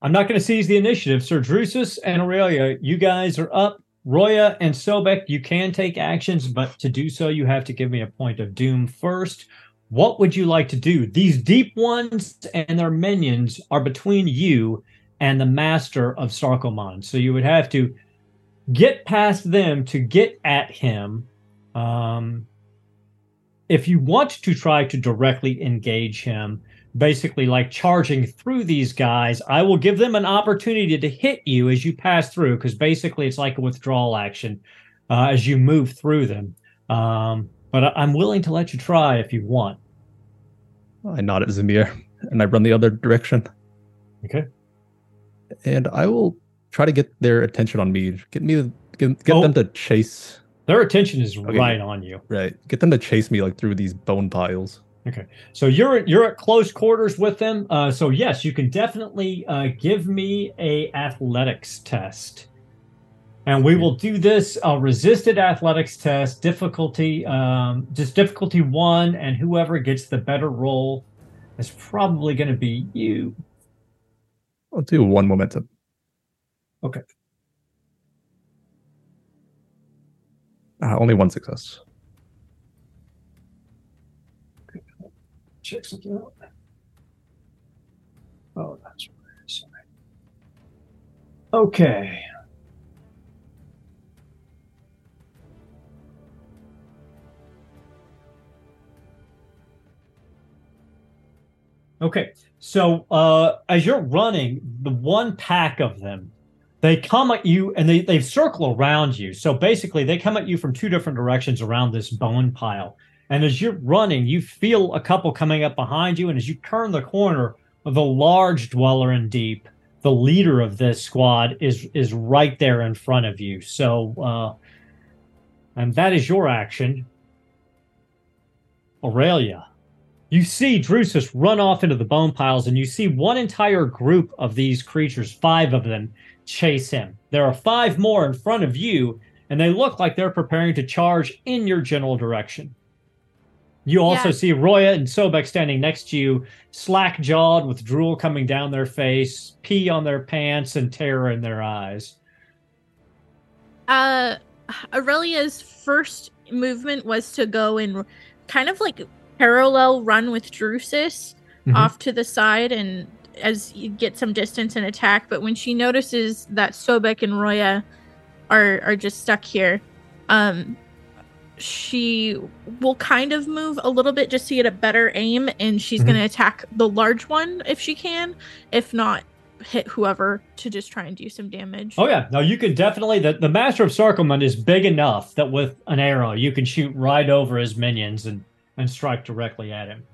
I'm not going to seize the initiative. Sir Drusus and Aurelia, you guys are up. Roya and Sobek, you can take actions, but to do so, you have to give me a point of doom first. What would you like to do? These deep ones and their minions are between you and the master of Sarkomand. So you would have to get past them to get at him. Um, if you want to try to directly engage him, basically like charging through these guys, I will give them an opportunity to hit you as you pass through because basically it's like a withdrawal action uh, as you move through them. Um, but I- I'm willing to let you try if you want. I nod at Zamehr and I run the other direction. Okay. And I will try to get their attention on me. Get me get, get Oh. them to chase Their attention is Okay. right on you. right. Get them to chase me like through these bone piles. Okay. So you're you're at close quarters with them. Uh, so yes, you can definitely uh, give me a athletics test, and we will do this a resisted athletics test difficulty um, just difficulty one, and whoever gets the better roll is probably going to be you. I'll do one momentum. Okay. Uh, only one success. Check something out. Oh, that's right. Sorry. Okay. Okay. So uh as you're running, the one pack of them, they come at you and they, they circle around you. So basically they come at you from two different directions around this bone pile. And as you're running, you feel a couple coming up behind you. And as you turn the corner the large dweller in deep, the leader of this squad is is right there in front of you. So uh and that is your action. Aurelia. You see Drusus run off into the bone piles, and you see one entire group of these creatures, five of them, chase him. There are five more in front of you, and they look like they're preparing to charge in your general direction. You also Yeah. see Roya and Sobek standing next to you, slack jawed with drool coming down their face, pee on their pants, and terror in their eyes. Uh, Aurelia's first movement was to go and kind of like parallel run with Drusus Mhm. off to the side and as you get some distance and attack. But when she notices that Sobek and Roya are are just stuck here, um, she will kind of move a little bit just to get a better aim, and she's Mhm. gonna attack the large one if she can. If not, hit whoever to just try and do some damage. Oh yeah, no, you can definitely. The, the Master of Sarkomand is big enough that with an arrow you can shoot right over his minions and and strike directly at him.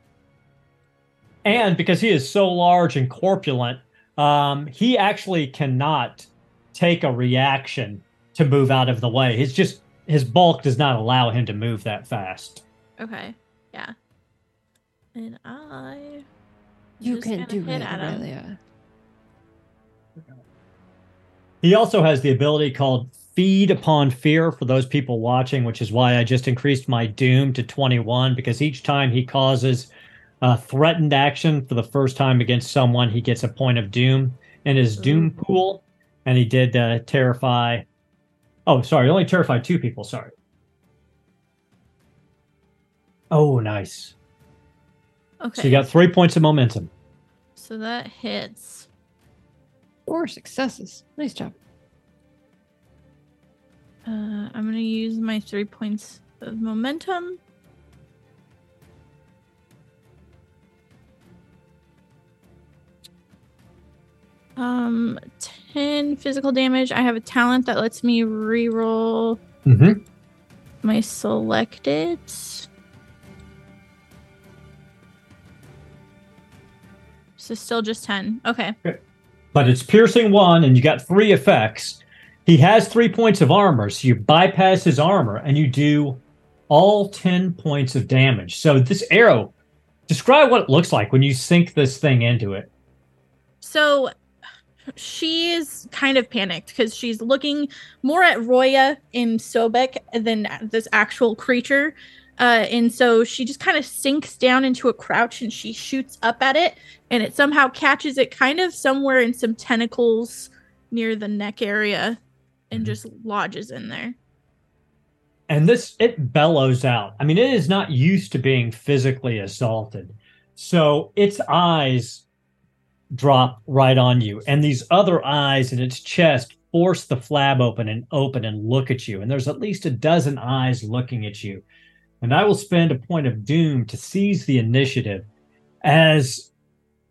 And because he is so large and corpulent, um, he actually cannot take a reaction to move out of the way. It's just his bulk does not allow him to move that fast. Okay. Yeah. And I. You just can do hit it, at. Aurelia. He also has the ability called Feed Upon Fear for those people watching, which is why I just increased my Doom to 21 because each time he causes a threatened action for the first time against someone, he gets a point of Doom in his Doom pool. And he did uh, terrify. Oh, sorry, only terrified two people. Sorry. Oh, nice. Okay. So you got three points of momentum. So that hits. Four successes. Nice job. Uh, I'm gonna use my three points of momentum. Um, 10 physical damage. I have a talent that lets me reroll Mm-hmm. my selected. So still just 10. Okay. But it's piercing one, and you got three effects. He has three points of armor, so you bypass his armor and you do all 10 points of damage. So this arrow, describe what it looks like when you sink this thing into it. So she is kind of panicked because she's looking more at Roya in Sobek than this actual creature. Uh, and so she just kind of sinks down into a crouch and she shoots up at it and it somehow catches it kind of somewhere in some tentacles near the neck area and Mhm. just lodges in there. and this it bellows out i mean it is not used to being physically assaulted so its eyes drop right on you. And these other eyes in its chest force the flab open and open and look at you. And there's at least a dozen eyes looking at you. And i will spend a point of doom to seize the initiative as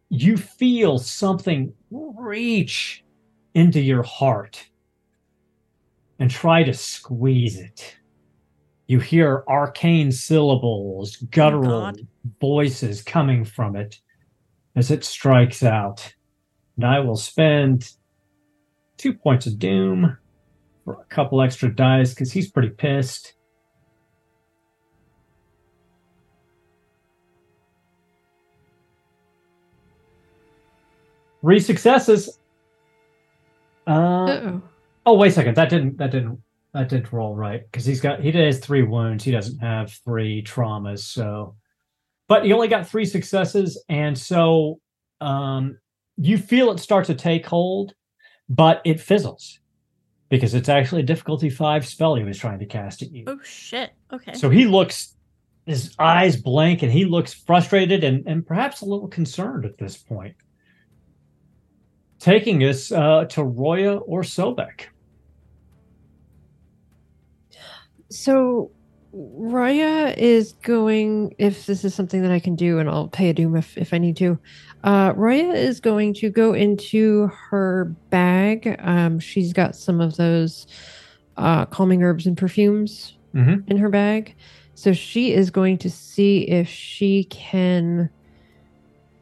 you feel something reach into your heart and try to squeeze it. You hear arcane syllables, guttural oh God. voices coming from it as it strikes out. And I will spend two points of doom for a couple extra dice because he's pretty pissed. Three successes. Uh. Oh wait a second. That didn't that didn't that didn't roll right because he's got he has three wounds. He doesn't have three traumas. So, but he only got three successes, and so um, you feel it start to take hold, but it fizzles because it's actually a difficulty five spell he was trying to cast at you. Oh shit. Okay. So he looks, his eyes blank, and he looks frustrated and, and perhaps a little concerned at this point. Taking us uh, to Roya or Sobek. So Roya is going if this is something that I can do and I'll pay a doom if, if I need to. Uh Roya is going to go into her bag. Um she's got some of those uh calming herbs and perfumes Mhm. in her bag. So she is going to see if she can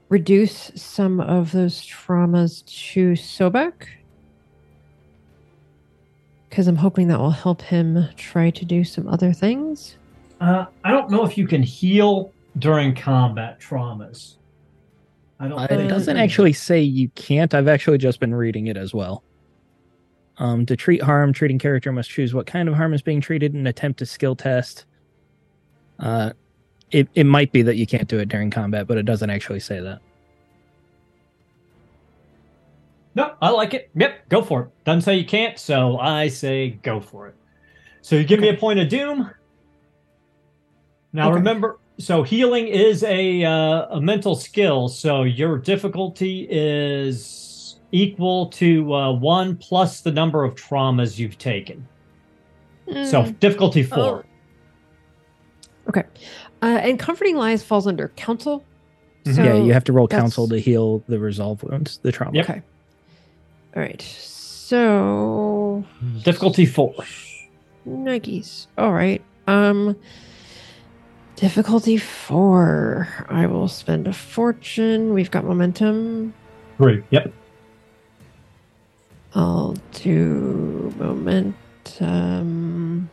reduce some of those traumas to Sobek. Because I'm hoping that will help him try to do some other things. Uh, I don't know if you can heal during combat traumas. I don't. Uh, think it doesn't actually say you can't. I've actually just been reading it as well. Um, to treat harm, treating character must choose what kind of harm is being treated and attempt a skill test. Uh, it, it might be that you can't do it during combat, but it doesn't actually say that. No, I like it. Yep, go for it. Doesn't say you can't, so I say go for it. So you give me a point of doom. Now Okay. remember, so healing is a uh, a mental skill. So your difficulty is equal to uh, one plus the number of traumas you've taken. So Mm. difficulty four. okay. Uh, and comforting lies falls under counsel. Mhm. So yeah, you have to roll that's- counsel to heal the resolve wounds, the trauma. Yep. Okay. All right. So Difficulty four. Nikes. All right. Um difficulty 4. I will spend a fortune. We've got momentum. Three. Yep. I'll do momentum.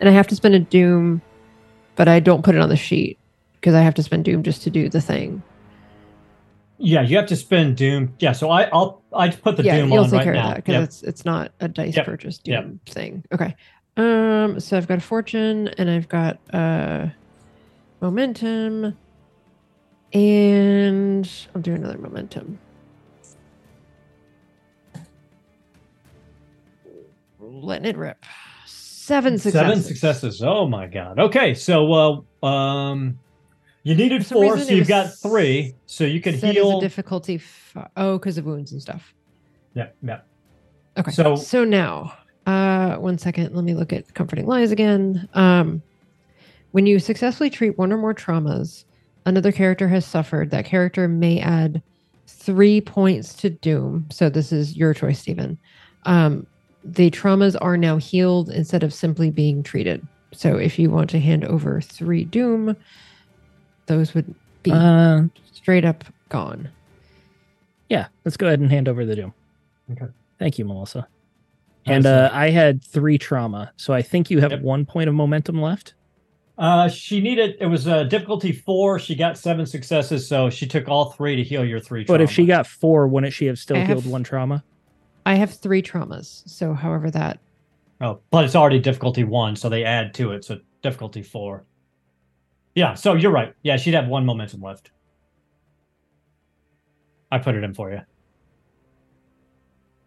And I have to spend a doom, but I don't put it on the sheet because I have to spend doom just to do the thing. Yeah, you have to spend doom. Yeah, so I, I'll I put the yeah, doom you'll on take right care now. of that because Yep. it's it's not a dice Yep. purchase Yep. doom thing. Okay. Um. So I've got a fortune and I've got uh momentum, and I'll do another momentum. Letting it rip. Seven successes. Seven successes. Oh my god. Okay, so uh, um, you needed For four, so you've got three. So you can heal. a difficulty. F- oh, because of wounds and stuff. yeah, yeah. Okay. So- So now, uh, one second. Let me look at comforting lies again. Um, when you successfully treat one or more traumas another character has suffered, that character may add three points to Doom. So this is your choice, Stephen. Um, the traumas are now healed instead of simply being treated. So if you want to hand over three Doom, those would be Uh, straight up gone. yeah, let's go ahead and hand over the doom. Okay. Thank you, Melissa. And uh, I had three trauma, so I think you have Yep. one point of momentum left. Uh, she needed it was uh, difficulty four. She got seven successes, so she took all three to heal your three. But if she got four, wouldn't she have still I healed have- one trauma? I have three traumas. So however that oh, but it's already difficulty one, so they add to it, so difficulty four. Yeah, so you're right. Yeah, she'd have one momentum left. I put it in for you,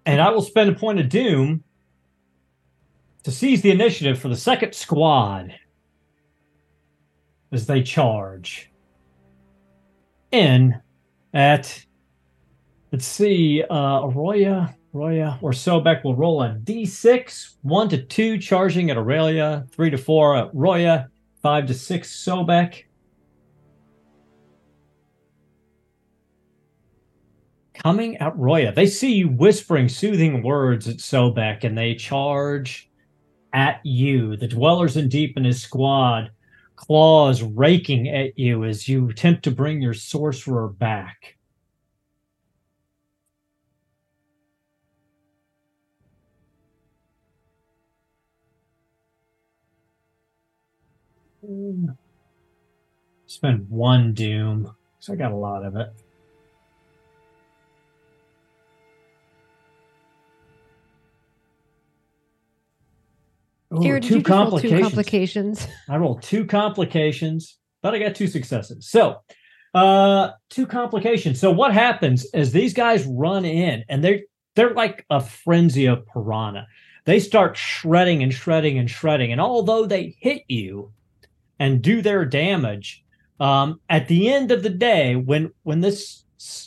and I will spend a point of doom to seize the initiative for the second squad as they charge in at let's see uh Arroya Arroya or Sobek will roll a d6 1 to 2 charging at Aurelia 3 to 4 at Roya 5 to 6 Sobek. Coming at Roya. They see you whispering soothing words at Sobek and they charge at you. The dwellers in deep and his squad claws raking at you as you attempt to bring your sorcerer back. Spend one doom, so I got a lot of it. Ooh, two roll two complications. complications? I rolled two complications, but I got two successes. So, uh, two complications. So what happens is these guys run in and they're they're like a frenzy of piranha. They start shredding and shredding and shredding. And although they hit you and do their damage, um, at the end of the day, when when this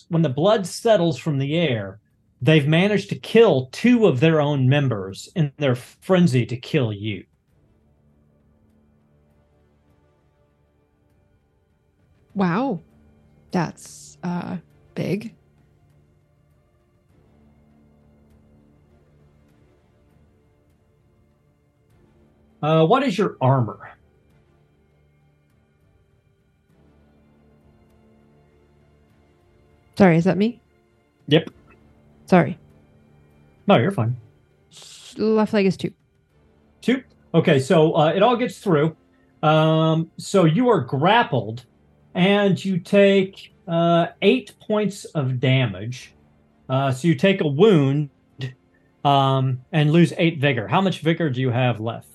when the blood settles from the air, they've managed to kill two of their own members in their frenzy to kill you. Wow. That's uh big. Uh, what is your armor? Sorry, is that me? Yep. Sorry. No, you're fine. Left leg is two. Two. Okay, so uh, it all gets through. Um, so you are grappled, and you take uh, eight points of damage. Uh, so you take a wound um, and lose eight vigor. How much vigor do you have left?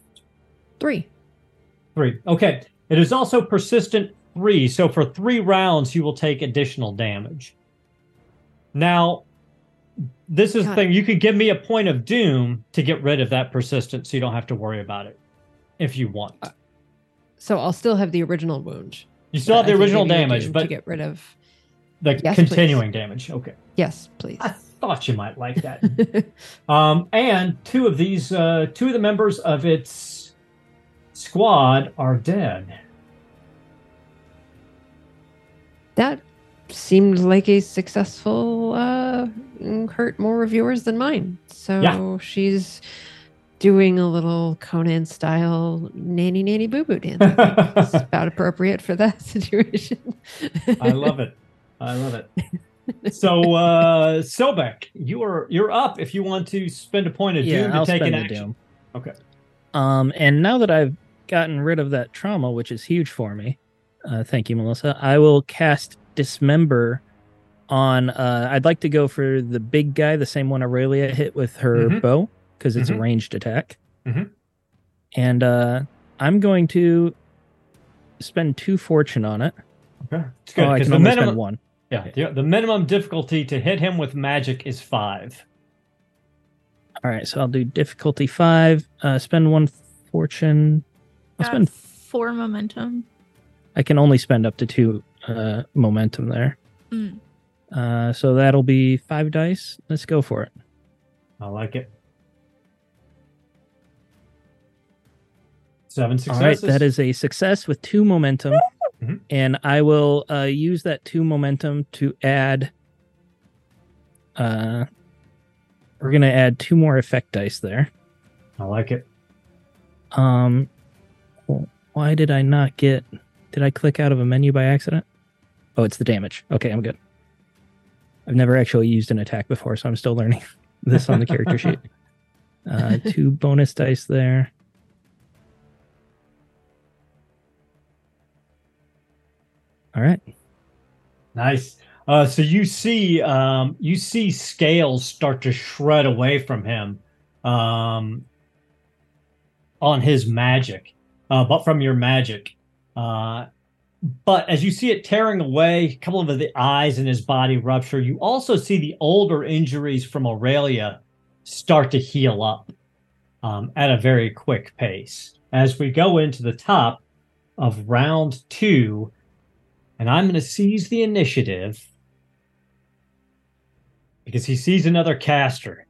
Three. Three. Okay. It is also persistent three. So for three rounds, you will take additional damage. Now, this is the thing. You could give me a point of doom to get rid of that persistence, so you don't have to worry about it if you want. So I'll still have the original wound. You still have the original give you a damage, but to get rid of. the Yes, continuing damage. Okay. Yes, please. I thought you might like that. um, and two of these, uh, two of the members of its squad are dead. that seemed like a successful uh hurt more reviewers than mine. So Yeah. she's doing a little Conan style nanny nanny boo boo dance. I think. it's about appropriate for that situation. I love it. I love it. So, uh, Sobek, you are you're up if you want to spend a point of yeah, doom to I'll take spend an action. doom. Okay. Um, and now that I've gotten rid of that trauma, which is huge for me, uh, thank you, Melissa. I will cast dismember on. Uh, I'd like to go for the big guy, the same one Aurelia hit with her Mhm. bow, because it's Mhm. a ranged attack. Mhm. And uh, I'm going to spend two fortune on it. Okay. It's good Oh, I because can the only minimum spend one. yeah the, the minimum difficulty to hit him with magic is five. All right, so I'll do difficulty five. Uh, spend one fortune. I'll Got spend. four momentum. I can only spend up to two uh, momentum there. Mm. Uh, so that'll be five dice. Let's go for it. I like it. Seven All successes. right, that is a success with two momentum, Mhm. and I will uh, use that two momentum to add Uh, we're gonna add two more effect dice there. I like it. Um, why did I not get? Did I click out of a menu by accident? Oh, it's the damage. Okay, I'm good. I've never actually used an attack before, so I'm still learning this on the character sheet. Uh, two bonus dice there. All right. Nice. Uh, so you see, um, you see scales start to shred away from him, um, on his magic, uh, but from your magic. Uh, but as you see it tearing away, a couple of the eyes in his body rupture. You also see the older injuries from Aurelia start to heal up um, at a very quick pace. As we go into the top of round two, and I'm going to seize the initiative because he sees another caster.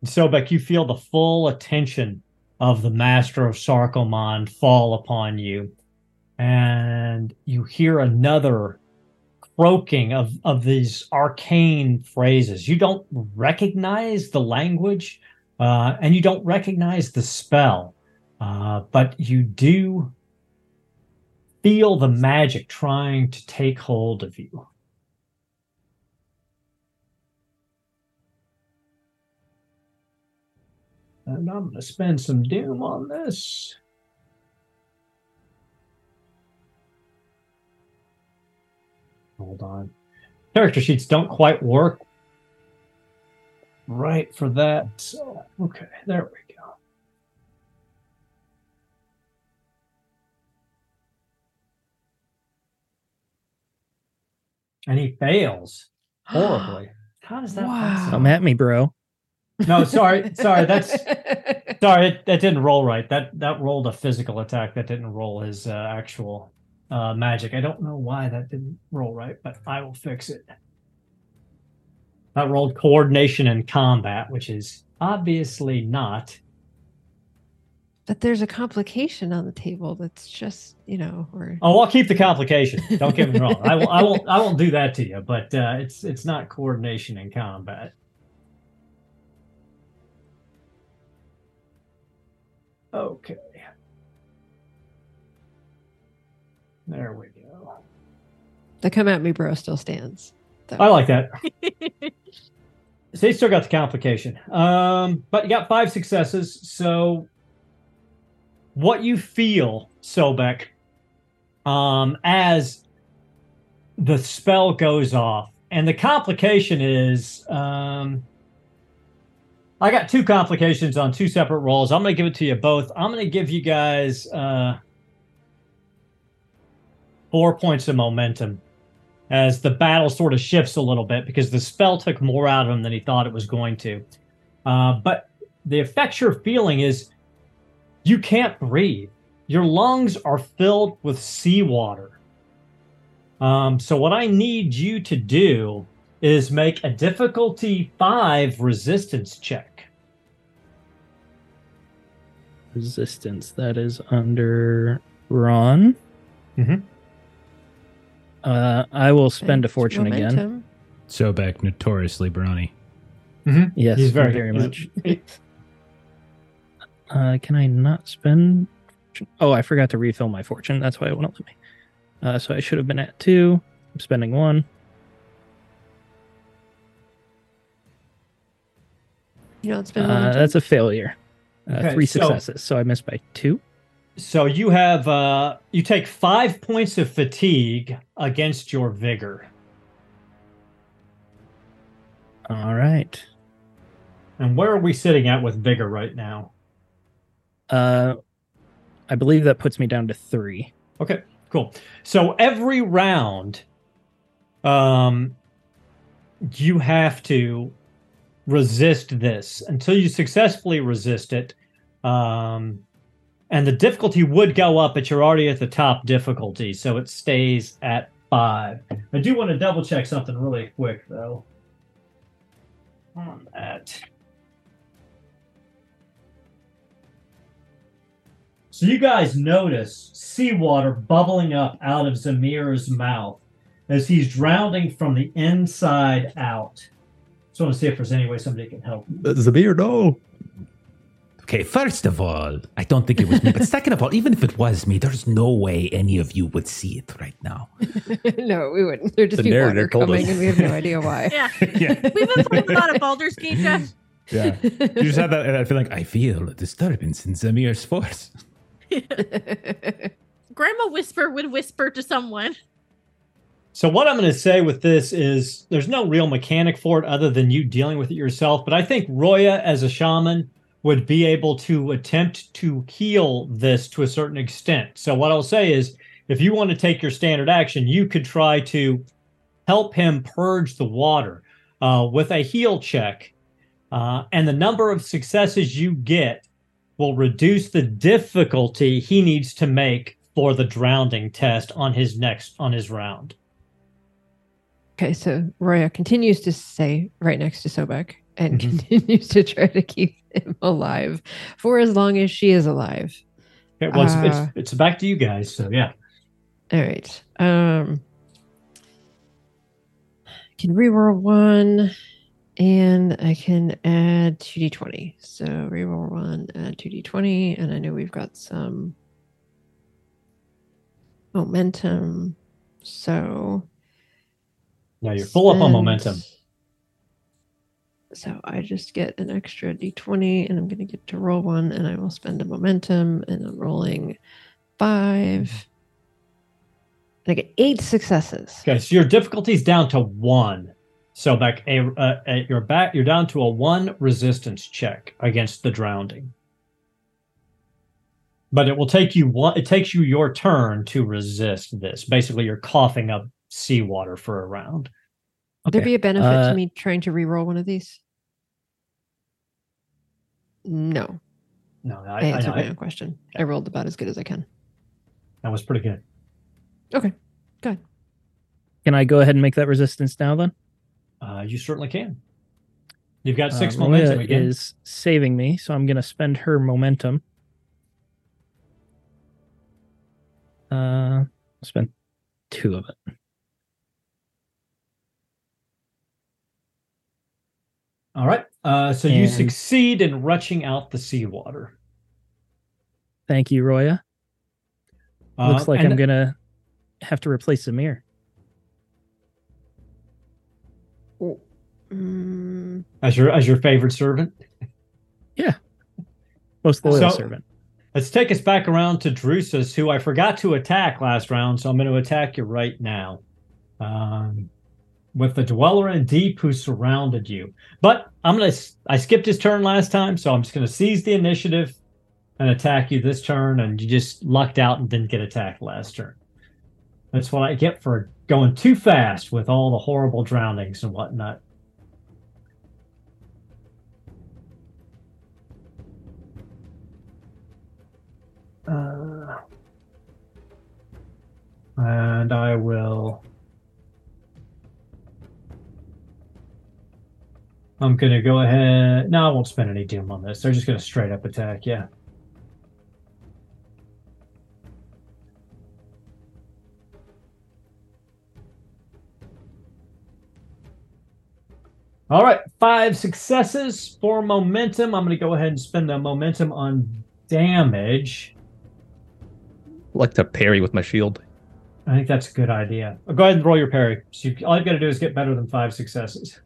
And Sobek, you feel the full attention of the Master of Sarkomand fall upon you. And you hear another croaking of, of these arcane phrases. You don't recognize the language uh, and you don't recognize the spell, uh, but you do feel the magic trying to take hold of you. And I'm going to spend some doom on this. Hold on. Character sheets don't quite work right for that. So, okay, there we go. And he fails horribly. How does that Wow. possible? Come at me, bro. No, sorry, sorry. That's sorry. It, that didn't roll right. That that rolled a physical attack. That didn't roll his uh, actual uh, magic. I don't know why that didn't roll right, but I will fix it. That rolled coordination and combat, which is obviously not. but there's a complication on the table that's just you know or Oh, I'll keep the complication. Don't get me wrong. I will. I won't. I won't do that to you. But uh, it's it's not coordination and combat. Okay. There we go. the come at me bro still stands. I like that. So you still got the complication. Um, but you got five successes. So what you feel, Sobek, um, as the spell goes off, and the complication is um I got two complications on two separate rolls. I'm gonna give it to you both. I'm gonna give you guys uh four points of momentum as the battle sort of shifts a little bit because the spell took more out of him than he thought it was going to. Uh, but the effect you're feeling is you can't breathe. Your lungs are filled with seawater. Um, so, what I need you to do is make a difficulty five resistance check. Resistance. That is under Brawn. Mhm. Uh, I will spend a Thanks, fortune again. Sobek, notoriously brawny. Yes, He's very, very much. Uh, can I not spend? Oh, I forgot to refill my fortune. That's why it wouldn't let me. Uh, so I should have been at two. I'm spending one. You don't spend Uh, that's a failure. Uh, Okay, three so- successes. So I missed by two. So you have uh you take five points of fatigue against your vigor. All right. And where are we sitting at with vigor right now? Uh, I believe that puts me down to three. Okay, cool. So every round, um, you have to resist this until you successfully resist it. Um, and the difficulty would go up, but you're already at the top difficulty, so it stays at five. I do want to double check something really quick, though. On that. So you guys notice seawater bubbling up out of Zamehr's mouth as he's drowning from the inside out. Just want to see if there's any way somebody can help. Zamehr, no. Okay, first of all, I don't think it was me. But second of all, even if it was me, there's no way any of you would see it right now. no, we wouldn't. There'd just The be water narrator told coming, us. and we have no idea why. Yeah. yeah. We've been playing a lot of Baldur's Gate, Jeff. Yeah. You just had that, and I feel like I feel a disturbance in Zamehr's force. Grandma Whisper would whisper to someone. So what I'm going to say with this is there's no real mechanic for it other than you dealing with it yourself. But I think Roya, as a shaman, would be able to attempt to heal this to a certain extent. So what I'll say is, if you want to take your standard action, you could try to help him purge the water uh, with a heal check, uh, and the number of successes you get will reduce the difficulty he needs to make for the drowning test on his next on his round. Okay, so Roya continues to stay right next to Sobek and Mhm. continues to try to keep him alive for as long as she is alive. Okay, well, it's, Uh, it's it's back to you guys. So yeah, All right. Um I can reroll one and I can add 2d20. So reroll one, add 2d20, and I know we've got some momentum. So now you're full up on momentum. So I just get an extra d20 and I'm going to get to roll one and I will spend a momentum and I'm rolling five. And I get eight successes. Okay, so your difficulty's down to one. So back a, uh, you're back you're down to a one resistance check against the drowning. But it will take you one. It takes you your turn to resist this. Basically, you're coughing up seawater for a round. Would there Okay. be a benefit Uh, to me trying to re-roll one of these? No. No, I, I I, answered know, my I- own question. I rolled about as good as I can. that was pretty good. Okay. Good. Can I go ahead and make that resistance now then? Uh, you certainly can. You've got six Uh, momentum Roya again. is saving me, so I'm going to spend her momentum. Uh, spend two of it. All right. Uh, so you succeed in retching out the seawater. Thank you, Roya. Uh, Looks like I'm going to have to replace the mirror. as your as your favorite servant. Yeah, most loyal So- servant. Let's take us back around to Drusus, who I forgot to attack last round, so I'm going to attack you right now. Um, with the dweller in deep who surrounded you. But I'm to, I skipped his turn last time, so I'm just to seize the initiative and attack you this turn, and you just lucked out and didn't get attacked last turn. That's what I get for going too fast with all the horrible drownings and whatnot. Uh, and I will. I'm gonna go ahead. No, I won't spend any doom on this. They're just gonna straight up attack. Yeah. All right, five successes for momentum. I'm gonna go ahead and spend the momentum on damage. like to parry with my shield. I think that's a good idea. Go ahead and roll your parry. So you, all you've got to do is get better than five successes.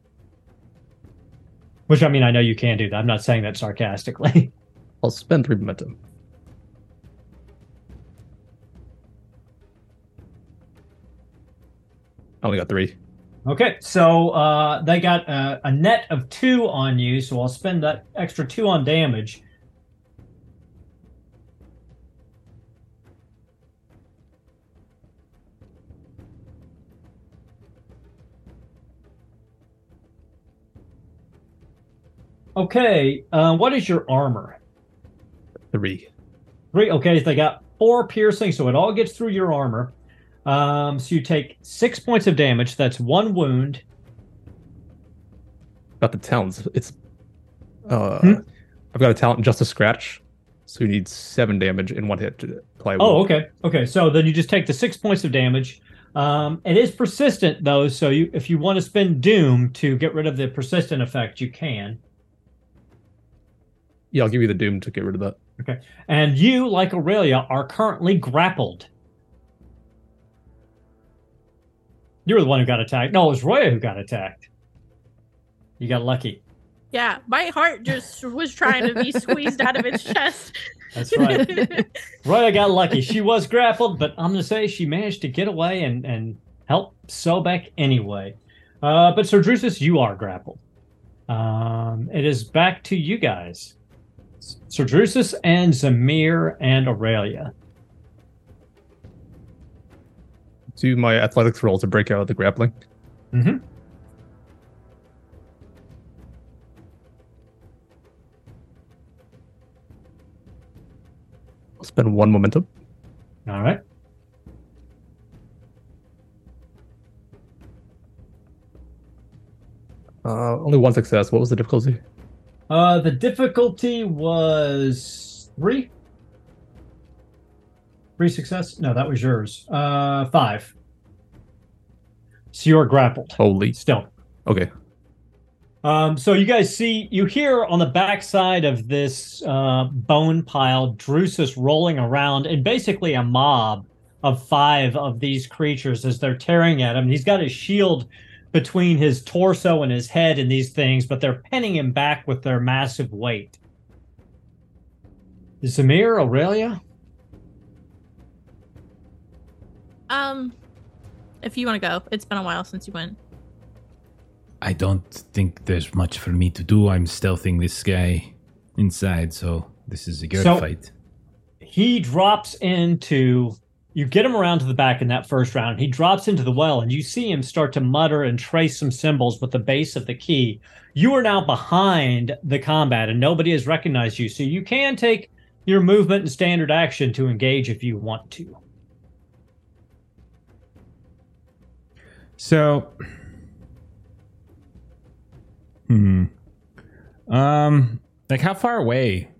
Which I mean, I know you can do that. I'm not saying that sarcastically. I'll spend three momentum. I only got three. okay, so uh, they got a, a net of two on you, so I'll spend that extra two on damage. Okay, uh, what is your armor? Three. Three. Okay, they got four piercing, so it all gets through your armor. Um, so you take six points of damage. That's one wound. Got the talents. It's uh Hmm? I've got a talent just a scratch. So you need seven damage in one hit to apply. a Oh, wound. okay. Okay. So then you just take the six points of damage. Um, it is persistent though, so you if you want to spend doom to get rid of the persistent effect, you can. Yeah, I'll give you the doom to get rid of that. Okay. And you, like Aurelia, are currently grappled. You were the one who got attacked. No, it was Roya who got attacked. You got lucky. Yeah, my heart just was trying to be squeezed out of its chest. That's right. Roya got lucky. She was grappled, but I'm going to say she managed to get away and, and help Sobek anyway. Uh, but Sir Drusus, you are grappled. Um, it is back to you guys. Sir Drusus and Zamehr and Aurelia. Do my athletics roll to break out of the grappling. Mm-hmm. I'll spend one momentum. All right. Uh, only one success. What was the difficulty? Uh, the difficulty was three. Three success? No, that was yours. Uh, five. So you're grappled Holy. still. Okay. Um, so you guys see, you hear on the backside of this uh, bone pile, Drusus rolling around and basically a mob of five of these creatures as they're tearing at him. He's got his shield between his torso and his head and these things, but they're pinning him back with their massive weight. Zamehr, Aurelia? Um, if you want to go, it's been a while since you went. I don't think there's much for me to do. I'm stealthing this guy inside, so this is a good So- fight. he drops into you get him around to the back in that first round he drops into the well and you see him start to mutter and trace some symbols with the base of the key you are now behind the combat and nobody has recognized you so you can take your movement and standard action to engage if you want to So, hmm, um, like how far away?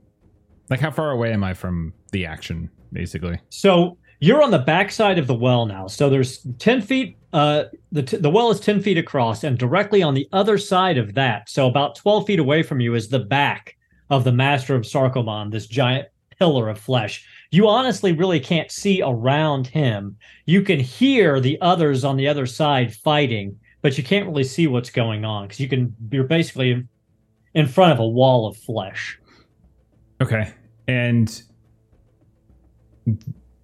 Like how far away am I from the action? Basically, so you're on the backside of the well now. So there's 10 feet uh the, t- the well is 10 feet across and directly on the other side of that. So about 12 feet away from you is the back of the master of sarkomand this giant pillar of flesh. You honestly really can't see around him. You can hear the others on the other side fighting but you can't really see what's going on because you can you're basically in, in front of a wall of flesh. Okay, and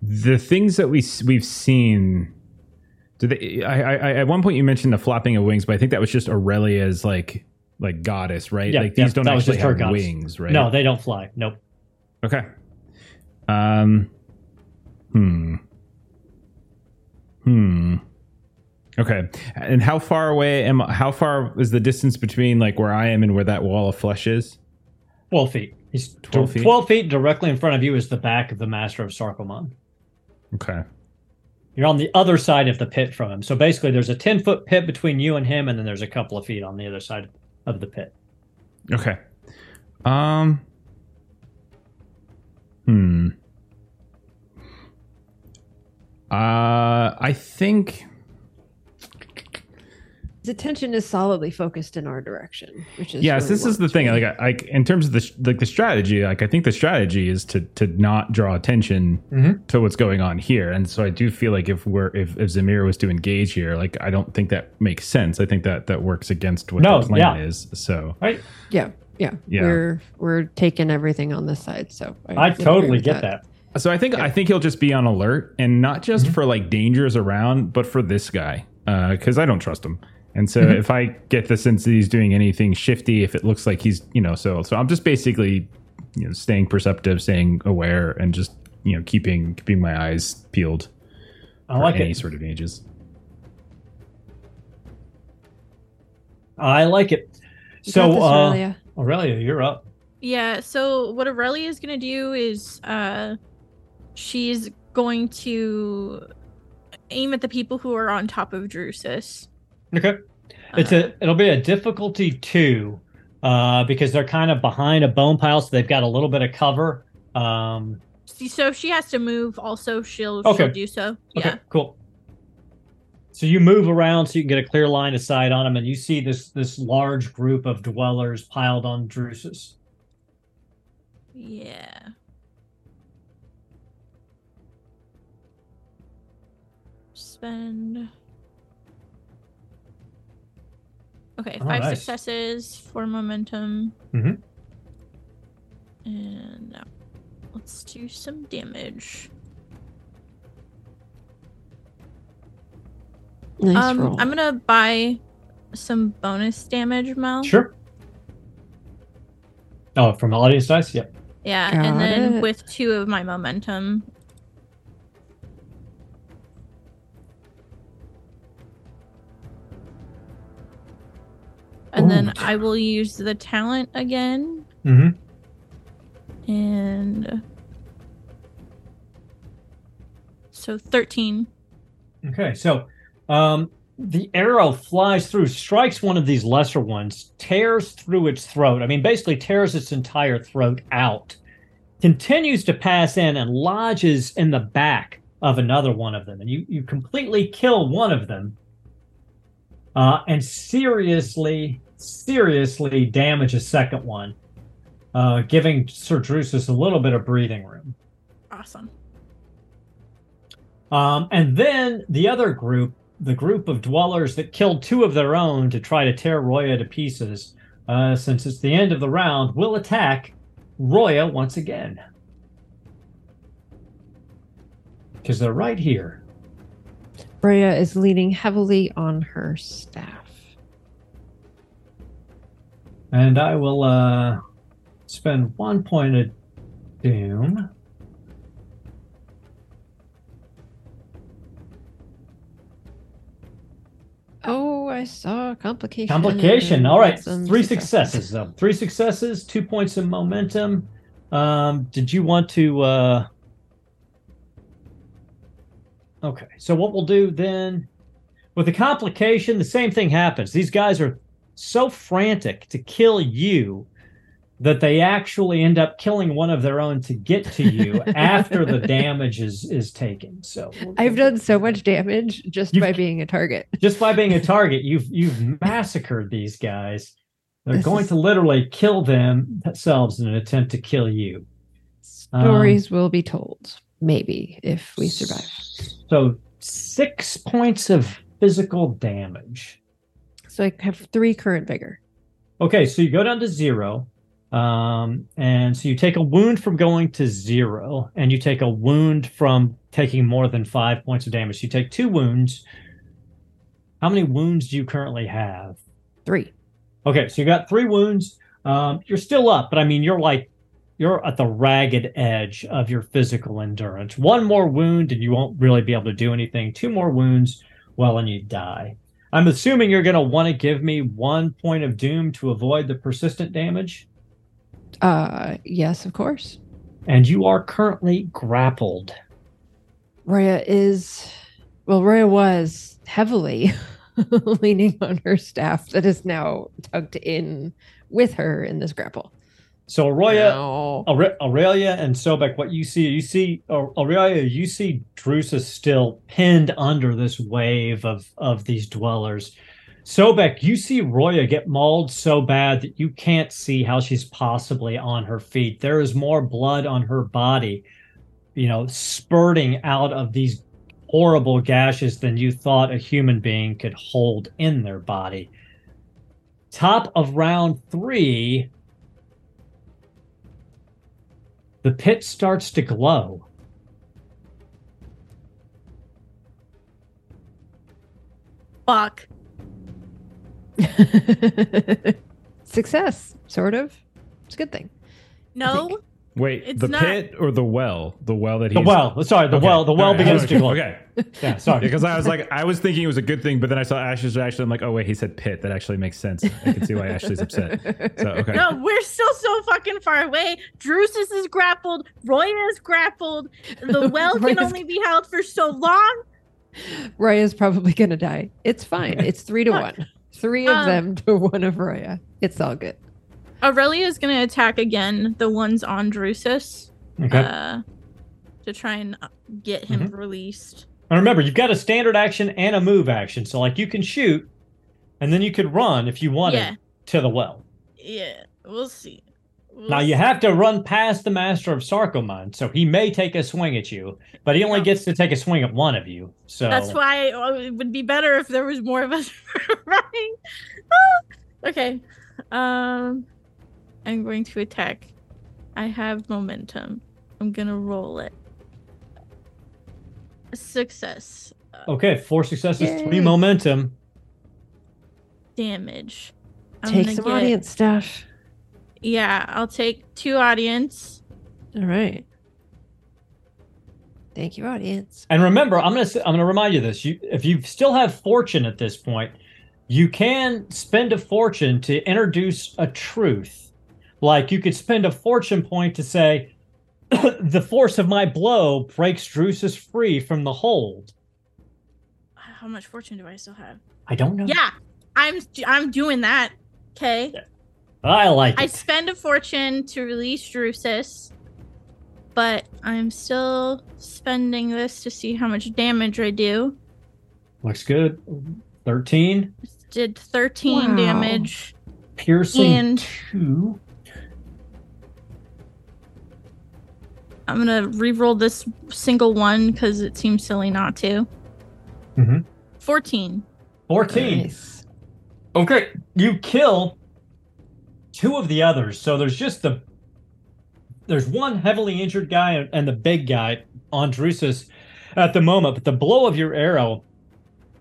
the things that we we've seen. Do they? I, I, I- at one point you mentioned the flapping of wings, but I think that was just Aurelia's like like goddess, right? Yeah, like yeah, don't actually have goddess. wings, right? no they don't fly nope Okay. Um. Hmm. Hmm. Okay. And how far away am? How far is the distance between like where I am and where that wall of flesh is? 12 feet. He's 12 12 feet? feet. 12 feet directly in front of you is the back of the Master of Sarkomand. Okay. You're on the other side of the pit from him. So basically, there's a 10 foot pit between you and him, and then there's a couple of feet on the other side of the pit. Okay. Um. Hmm. Uh, I think. His attention is solidly focused in our direction, which is yes really this is the thing like I, like in terms of the like the strategy like i think the strategy is to to not draw attention Mhm. to what's going on here and so i do feel like if we're if, if zamehr was to engage here like i don't think that makes sense i think that that works against what No, the plan yeah. is so Right? yeah, yeah, Yeah. We're we're taking everything on this side, so I would agree totally get that. so i think i think he'll just be on alert and not just Mm-hmm. for like dangers around but for this guy because i don't trust him and so Mm-hmm. if i get the sense that he's doing anything shifty if it looks like he's you know so so i'm just basically you know staying perceptive staying aware and just you know keeping keeping my eyes peeled I for like any it. sort of changes I like it. You So, got this, uh, Aurelia. Aurelia, you're up. Yeah, so what Aurelia is going to do is uh she's going to aim at the people who are on top of Drusus. Okay. It's a it'll be a difficulty two, uh, because they're kind of behind a bone pile, so they've got a little bit of cover. Um, see, so if she has to move also she'll Okay. she'll do so. okay, Yeah. cool. So you move around so you can get a clear line of sight on them, and you see this this large group of dwellers piled on Drusus. Yeah. Spend. Okay, Oh, five nice. successes, four momentum. Mhm. And now let's do some damage. Nice um, roll. I'm gonna buy some bonus damage, Mel. Sure. Oh, from audience dice? Yep. Yeah, Got and then it. with two of my momentum. And then I will use the talent again Mm-hmm. and so 13. Okay, so um, the arrow flies through, strikes one of these lesser ones, tears through its throat. I mean, basically tears its entire throat out, continues to pass in and lodges in the back of another one of them. And you, you completely kill one of them uh, and seriously, seriously damage a second one, uh, giving Sir Drusus a little bit of breathing room. Awesome. Um, and then the other group, the group of dwellers that killed two of their own to try to tear Roya to pieces, uh, since it's the end of the round, will attack Roya once again. Because they're right here. Roya is leaning heavily on her staff. And I will uh, spend one point of doom. Oh, I saw complication. Complication. All right, Some three successes. successes. though. Three successes, two points of momentum. Um, did you want to? Uh... Okay, so what we'll do then, with the complication, the same thing happens. These guys are so frantic to kill you that they actually end up killing one of their own to get to you after the damage is is taken. So I've done so much damage just by being a target. just by being a target, you've you've massacred these guys. They're This going is- to literally kill themselves in an attempt to kill you. Um, Stories will be told, maybe, if we survive. So six points of physical damage. So I have three current vigor. Okay, so you go down to zero. Um, and so you take a wound from going to zero, and you take a wound from taking more than five points of damage. You take two wounds. How many wounds do you currently have? Three. Okay, so you got three wounds. Um, you're still up, but I mean, you're like, you're at the ragged edge of your physical endurance. One more wound, and you won't really be able to do anything. Two more wounds, well, and you die. I'm assuming you're going to want to give me one point of doom to avoid the persistent damage, Uh, yes, of course. and you are currently grappled. Roya is, well, Roya was heavily leaning on her staff that is now tucked in with her in this grapple. So Arroya, Ow. Aure- Aurelia and Sobek, what you see, you see Aurelia, you see Drusus still pinned under this wave of of these dwellers. Sobek, you see Roya get mauled so bad that you can't see how she's possibly on her feet. There is more blood on her body, you know, spurting out of these horrible gashes than you thought a human being could hold in their body. Top of round three, the pit starts to glow. Fuck. Success, sort of. It's a good thing. No. Wait, It's the not- pit or the well? The well that he. The he's well, sorry, the Okay. well, the well All right. begins okay. to glow. Okay, Yeah, sorry. because I was like, I was thinking it was a good thing, but then I saw Ashley's reaction. I'm like, oh wait, he said pit. That actually makes sense. I can see why Ashley's upset. So okay, No, we're still so fucking far away. Drusus is grappled. Roya is grappled. The well can only be held for so long. Roya's probably gonna die. It's fine. It's three to one. Three of Um, them to one of Roya. It's all good. Aurelia is going to attack again the ones on Drusus Okay. uh, to try and uh, get him released. And remember, you've got a standard action and a move action. So, like, you can shoot, and then you could run if you wanted Yeah. to the well. Yeah, we'll see. We'll Now, you see. have to run past the Master of Sarkomand, so he may take a swing at you, but he only Yeah. gets to take a swing at one of you. So That's why uh, it would be better if there was more of us running. Ah, okay. Um I'm going to attack. I have momentum. I'm gonna roll it. Success. Okay, four successes, three momentum. Damage. I'm Take gonna some get- audience stuff. Yeah, I'll take two audience. All right. Thank you, audience. And remember, I'm gonna I'm gonna remind you this. You if you still have fortune at this point, you can spend a fortune to introduce a truth. Like you could spend a fortune point to say, "The force of my blow breaks Drusus free from the hold." How much fortune do I still have? I don't know. Yeah, I'm I'm doing that. Okay. I like I it. spend a fortune to release Drusus, but I'm still spending this to see how much damage I do. Looks good. Thirteen Did 13 Wow. damage. piercing And- two. I'm gonna re-roll this single one because it seems silly not to. Mhm. 14. 14. Nice. Okay, you kill two of the others. So there's just the there's one heavily injured guy and- and the big guy on Drusus at the moment, but the blow of your arrow,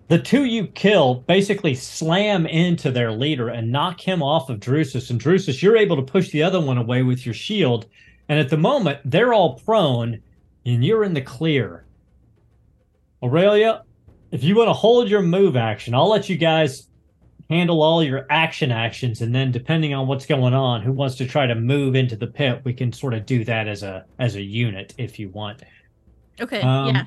the two you kill basically slam into their leader and knock him off of Drusus. And Drusus, you're able to push the other one away with your shield. And at the moment, they're all prone and you're in the clear. Aurelia, if you want to hold your move action, I'll let you guys handle all your action actions and then depending on what's going on who wants to try to move into the pit we can sort of do that as a as a unit if you want Okay, Um, yeah.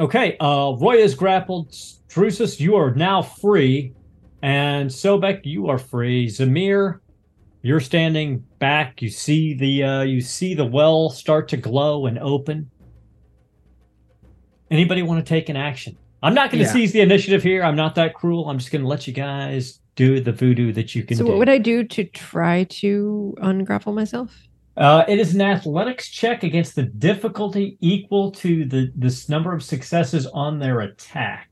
okay uh roya is grappled drusus you are now free and sobek you are free zamehr you're standing back you see the uh you see the well start to glow and open anybody want to take an action i'm not going to Yeah. seize the initiative here i'm not that cruel i'm just going to let you guys do the voodoo that you can So, do what would I do to try to ungrapple myself? Uh, it is an athletics check against the difficulty equal to the this number of successes on their attack.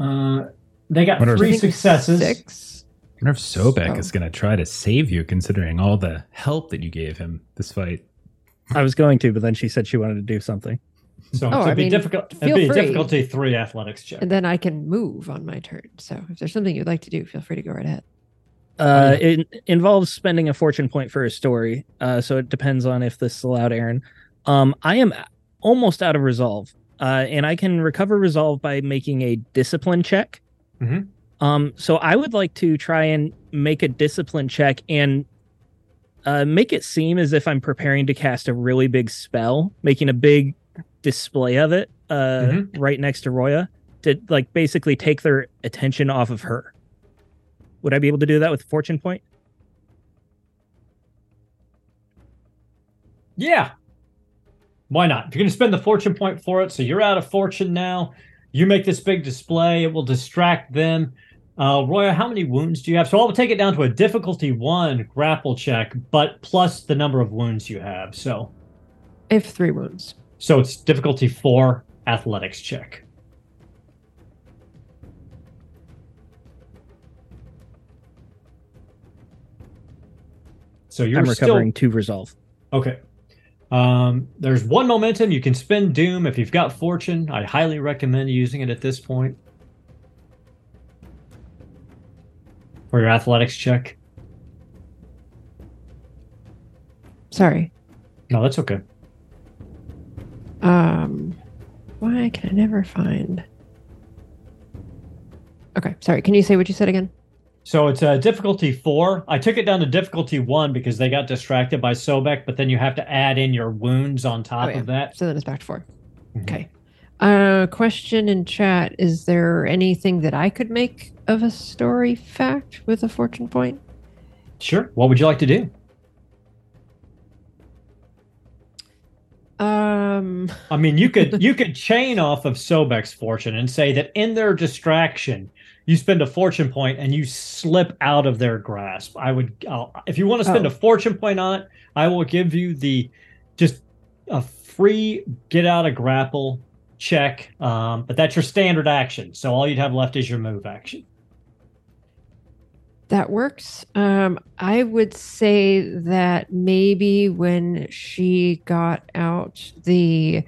Uh, they got What are- three I think successes. Six. I wonder if Sobek So- is going to try to save you, considering all the help that you gave him this fight. I was going to, but then she said she wanted to do something. So Oh, it'd I be mean, difficult. It'd be free. difficulty three athletics check. And then I can move on my turn. So, if there's something you'd like to do, feel free to go right ahead. Uh, it involves spending a fortune point for a story. Uh, so it depends on if this is allowed, Aaron. Um, I am almost out of resolve, uh, and I can recover resolve by making a discipline check. Mhm. Um, so I would like to try and make a discipline check and uh, make it seem as if I'm preparing to cast a really big spell, making a big display of it uh, Mhm. right next to Roya to like basically take their attention off of her. Would I be able to do that with fortune point? Yeah. Why not? If you're going to spend the fortune point for it, so you're out of fortune now. You make this big display. It will distract them. Uh, Roya, how many wounds do you have? So I'll take it down to a difficulty one grapple check, but plus the number of wounds you have. So, if three wounds. so it's difficulty four athletics check. So you're I'm still recovering two resolve. Okay. Um, there's one momentum. You can spend Doom if you've got Fortune. I highly recommend using it at this point for your athletics check. Sorry. No, that's okay. Um, why can I never find? Okay, sorry. Can you say what you said again? So it's a difficulty four. I took it down to difficulty one because they got distracted by Sobek, but then you have to add in your wounds on top Oh, yeah. of that. So then it's back to 4 Mhm. Okay. Uh, question in chat: Is there anything that I could make of a story fact with a fortune point? Sure. What would you like to do? Um, I mean, you could you could chain off of Sobek's fortune and say that in their distraction, you spend a fortune point and you slip out of their grasp. I would, I'll, if you want to spend Oh. a fortune point on it, I will give you the just a free get out of grapple check. Um, but that's your standard action. So all you'd have left is your move action. that works. Um, I would say that maybe when she got out the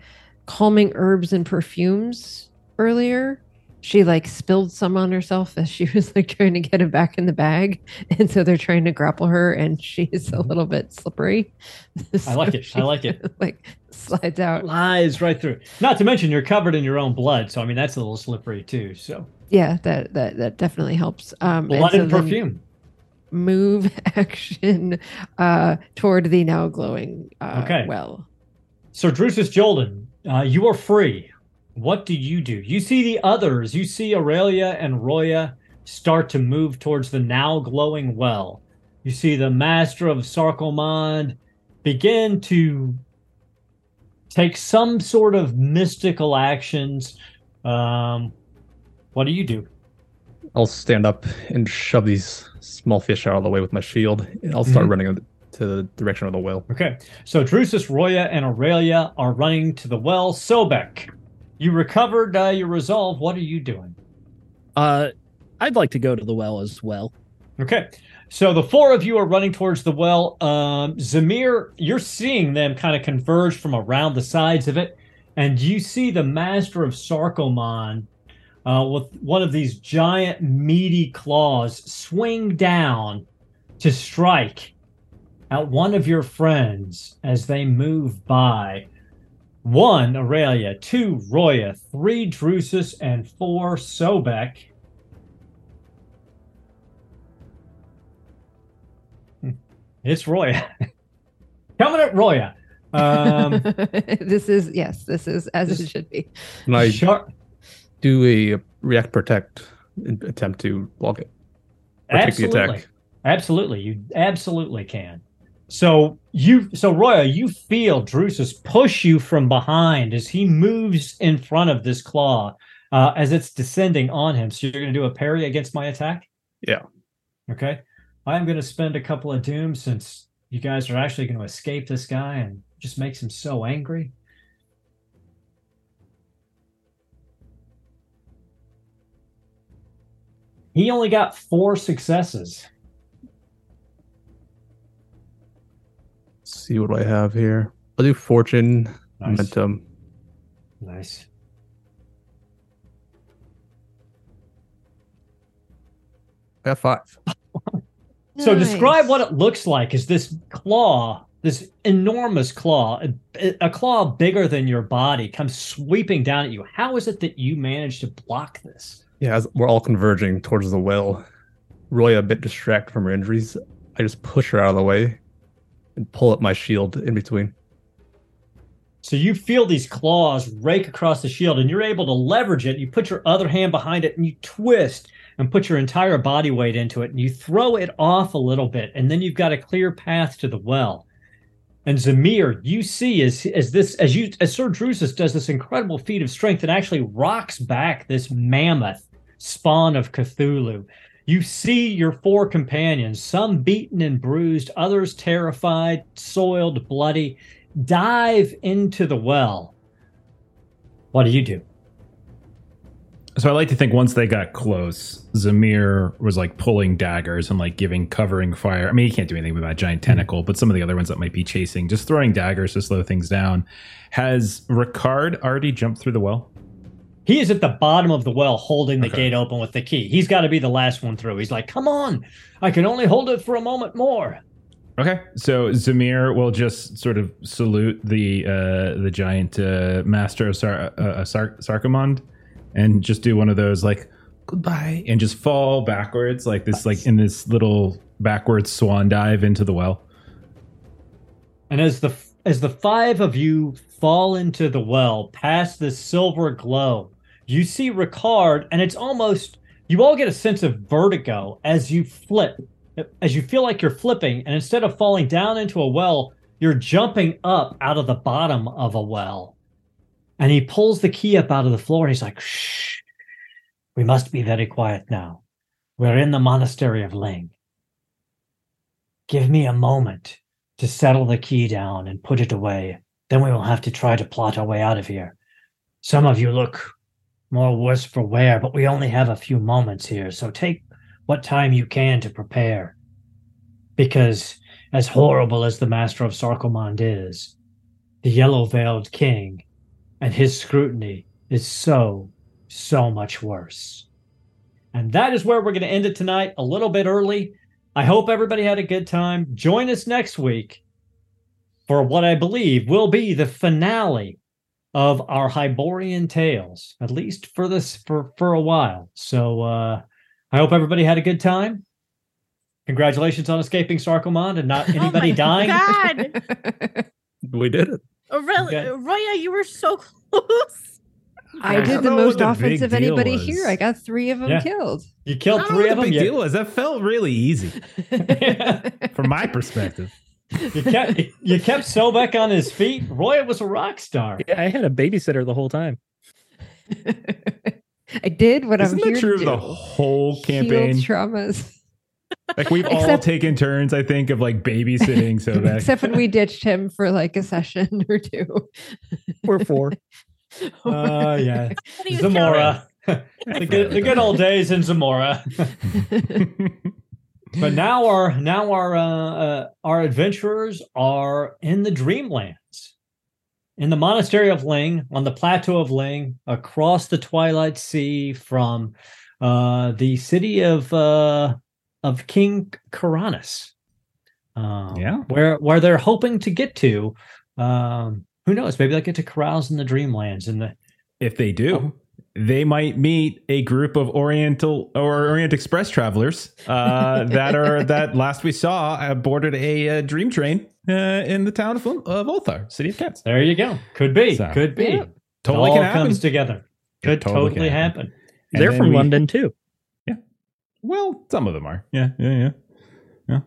calming herbs and perfumes earlier, she like spilled some on herself as she was like trying to get it back in the bag. And so they're trying to grapple her and she's a little bit slippery. I like it. I like it. Like slides out. lies right through. Not to mention you're covered in your own blood. So I mean that's a little slippery too. So Yeah, that that that definitely helps. Um and blood so and perfume. move action uh toward the now glowing uh Okay. well So Drusus Jolden, uh, you are free. What do you do? You see the others. You see Aurelia and Roya start to move towards the now glowing well. You see the Master of Sarkomand begin to take some sort of mystical actions. Um, what do you do? I'll stand up and shove these small fish out of the way with my shield. I'll start Mhm. running to the direction of the well. Okay, so Drusus, Roya, and Aurelia are running to the well. Sobek, you recovered uh, your resolve. What are you doing? Uh, I'd like to go to the well as well. Okay. So the four of you are running towards the well. Um, Zamehr, you're seeing them kind of converge from around the sides of it, and you see the master of Sarkomand uh, with one of these giant meaty claws swing down to strike at one of your friends as they move by. One, Aurelia, two, Roya, three, Drusus, and four, Sobek. It's Roya. Coming at Roya. Um, this is yes this is as This- it should be And I Char- do a react protect attempt to block it. Or take the attack. Absolutely. You absolutely can. So you so Roya, you feel Drusus push you from behind as he moves in front of this claw uh, as it's descending on him. So you're gonna do a parry against my attack? Yeah. Okay. I'm gonna spend a couple of dooms since you guys are actually gonna escape this guy and just makes him so angry. He only got four successes. See what I have here. I'll do fortune, Nice. momentum. Nice. I got five. So describe what it looks like. Is this claw, this enormous claw, a, a claw bigger than your body, comes sweeping down at you? How is it that you managed to block this? Yeah, as we're all converging towards the well. Roya a bit distracted from her injuries. I just push her out of the way and pull up my shield in between. So you feel these claws rake across the shield, and you're able to leverage it. You put your other hand behind it, and you twist and put your entire body weight into it, and you throw it off a little bit, and then you've got a clear path to the well. And Zamehr, you see as as this as you as Sir Drusus does this incredible feat of strength and actually rocks back this mammoth spawn of Cthulhu. You see your four companions, some beaten and bruised, others terrified, soiled, bloody, dive into the well. What do you do? So I like to think once they got close, Zamehr was like pulling daggers and like giving covering fire. I mean, he can't do anything with that giant hmm. tentacle, but some of the other ones that might be chasing, just throwing daggers to slow things down. Has Ricard already jumped through the well? He is at the bottom of the well holding the Okay. gate open with the key. He's got to be the last one through. He's like, come on, I can only hold it for a moment more. Okay, so Zamehr will just sort of salute the uh, the giant uh, master of Sar- uh, Sar- Sarkomand and just do one of those like goodbye and just fall backwards like this, like in this little backwards swan dive into the well. And as the as the five of you fall into the well past this silver glow, you see Ricard, and it's almost you all get a sense of vertigo as you flip, as you feel like you're flipping, and instead of falling down into a well, you're jumping up out of the bottom of a well. And he pulls the key up out of the floor and he's like, shh, we must be very quiet now. We're in the monastery of Leng. Give me a moment to settle the key down and put it away. Then we will have to try to plot our way out of here. Some of you look more worse for wear, but we only have a few moments here, so take what time you can to prepare. Because as horrible as the Master of Sarkomand is, the yellow veiled king and his scrutiny is so, so much worse. And that is where we're going to end it tonight, a little bit early. I hope everybody had a good time. Join us next week for what I believe will be the finale of our Hyborian tales, at least for this for for a while. So uh I hope everybody had a good time. Congratulations on escaping Sarkomand and not anybody oh my dying. God. We did it. Aurelia, Okay. Roya, you were so close. I I did the most what the offense of anybody was. here. I got three of them Yeah. killed. You killed don't know three what of the them. big You, deal was. That felt really easy from my perspective. You kept you kept Sobek on his feet. Roya was a rock star. Yeah, I had a babysitter the whole time. I did what Isn't I'm here that true to of the do. whole Healed campaign? traumas. Like we've all taken turns, I think, of like babysitting. So that Except when we ditched him for like a session or two. Or four. Oh yeah. What are you Zamora. the good the good old days in Zamora. But now our now our uh, uh, our adventurers are in the dreamlands in the monastery of leng on the plateau of leng across the twilight sea from uh, the city of uh, of king Kuranes. Um, Yeah. where where they're hoping to get to um, who knows maybe they'll get to carouse in the dreamlands and the if they do, they might meet a group of Oriental or Orient Express travelers uh, that are that last we saw uh, boarded a uh, dream train uh, in the town of Ul- of Ulthar, city of cats. there you go could be So- could be Yeah. Totally it all can happen. comes together could totally totally, happen. happen. They're from we- London too. Yeah. Well, some of them are. Yeah, yeah, yeah.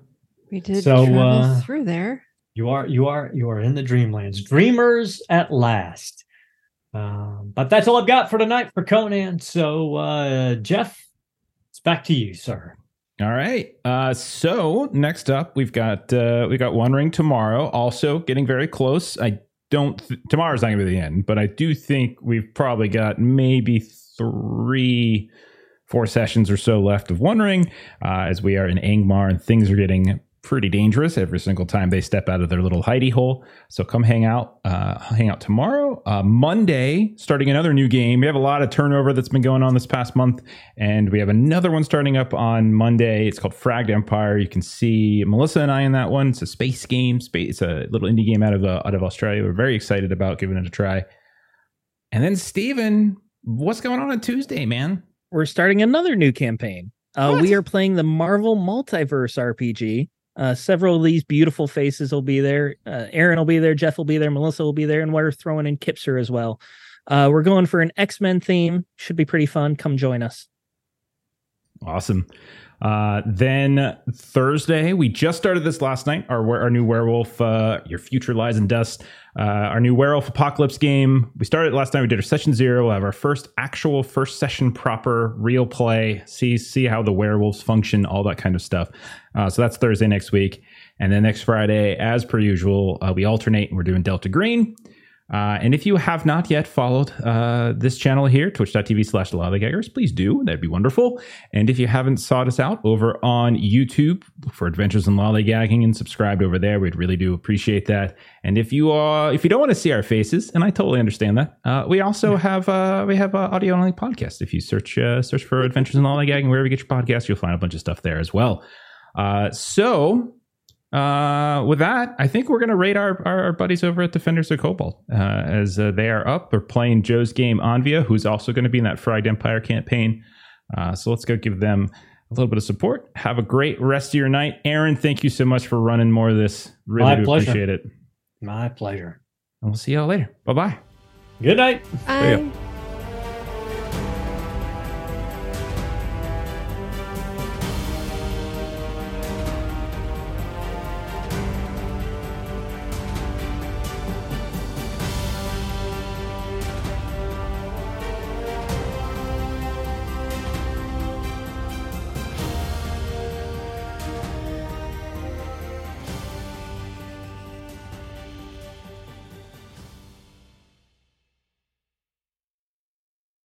we did So, travel uh, through there. You are you are you are in the dreamlands, dreamers at last. Um, but that's all I've got for tonight for Conan. So uh, Jeff, it's back to you, sir. All right. Uh, so next up, we've got uh, we got One Ring tomorrow. Also getting very close. I don't. Th- tomorrow's not gonna be the end, but I do think we've probably got maybe three, four sessions or so left of One Ring, uh, as we are in Angmar and things are getting pretty dangerous every single time they step out of their little hidey hole. So come hang out, uh, hang out tomorrow. Uh, Monday, starting another new game. We have a lot of turnover that's been going on this past month, and we have another one starting up on Monday. It's called Fragged Empire. You can see Melissa and I in that one. It's a space game. Space. It's a little indie game out of uh, out of Australia. We're very excited about giving it a try. And then Steven, what's going on on Tuesday, man? We're starting another new campaign. Uh, we are playing the Marvel Multiverse RPG. Uh, several of these beautiful faces will be there. Uh, Aaron will be there. Jeff will be there. Melissa will be there. And we're throwing in Kipser as well. Uh, we're going for an X Men theme. Should be pretty fun. Come join us. Awesome. Uh, then Thursday, we just started this last night. Our our new werewolf, uh, your future lies in dust. Uh, our new werewolf apocalypse game. We started last night. We did our session zero. We'll have our first actual first session proper real play. See see how the werewolves function, all that kind of stuff. Uh, so that's Thursday next week, and then next Friday, as per usual, uh, we alternate and we're doing Delta Green. Uh, and if you have not yet followed uh, this channel here, twitch.tv slash lollygaggers, please do. That'd be wonderful. And if you haven't sought us out over on YouTube for Adventures in Lollygagging and subscribed over there, we'd really do appreciate that. And if you uh, if you don't want to see our faces, and I totally understand that, uh, we also have uh, we have uh, audio only podcast. If you search uh, search for Adventures in Lollygagging wherever you get your podcast, you'll find a bunch of stuff there as well. Uh, so uh, with that, I think we're going to rate our, our, our buddies over at Defenders of Cobalt uh, as uh, they are up. They're playing Joe's game Anvia, who's also going to be in that Fragged Empire campaign. Uh, so let's go give them a little bit of support. Have a great rest of your night. Aaron, thank you so much for running more of this. Really My do pleasure. appreciate it. My pleasure. And we'll see y'all later. Bye bye. Good night. I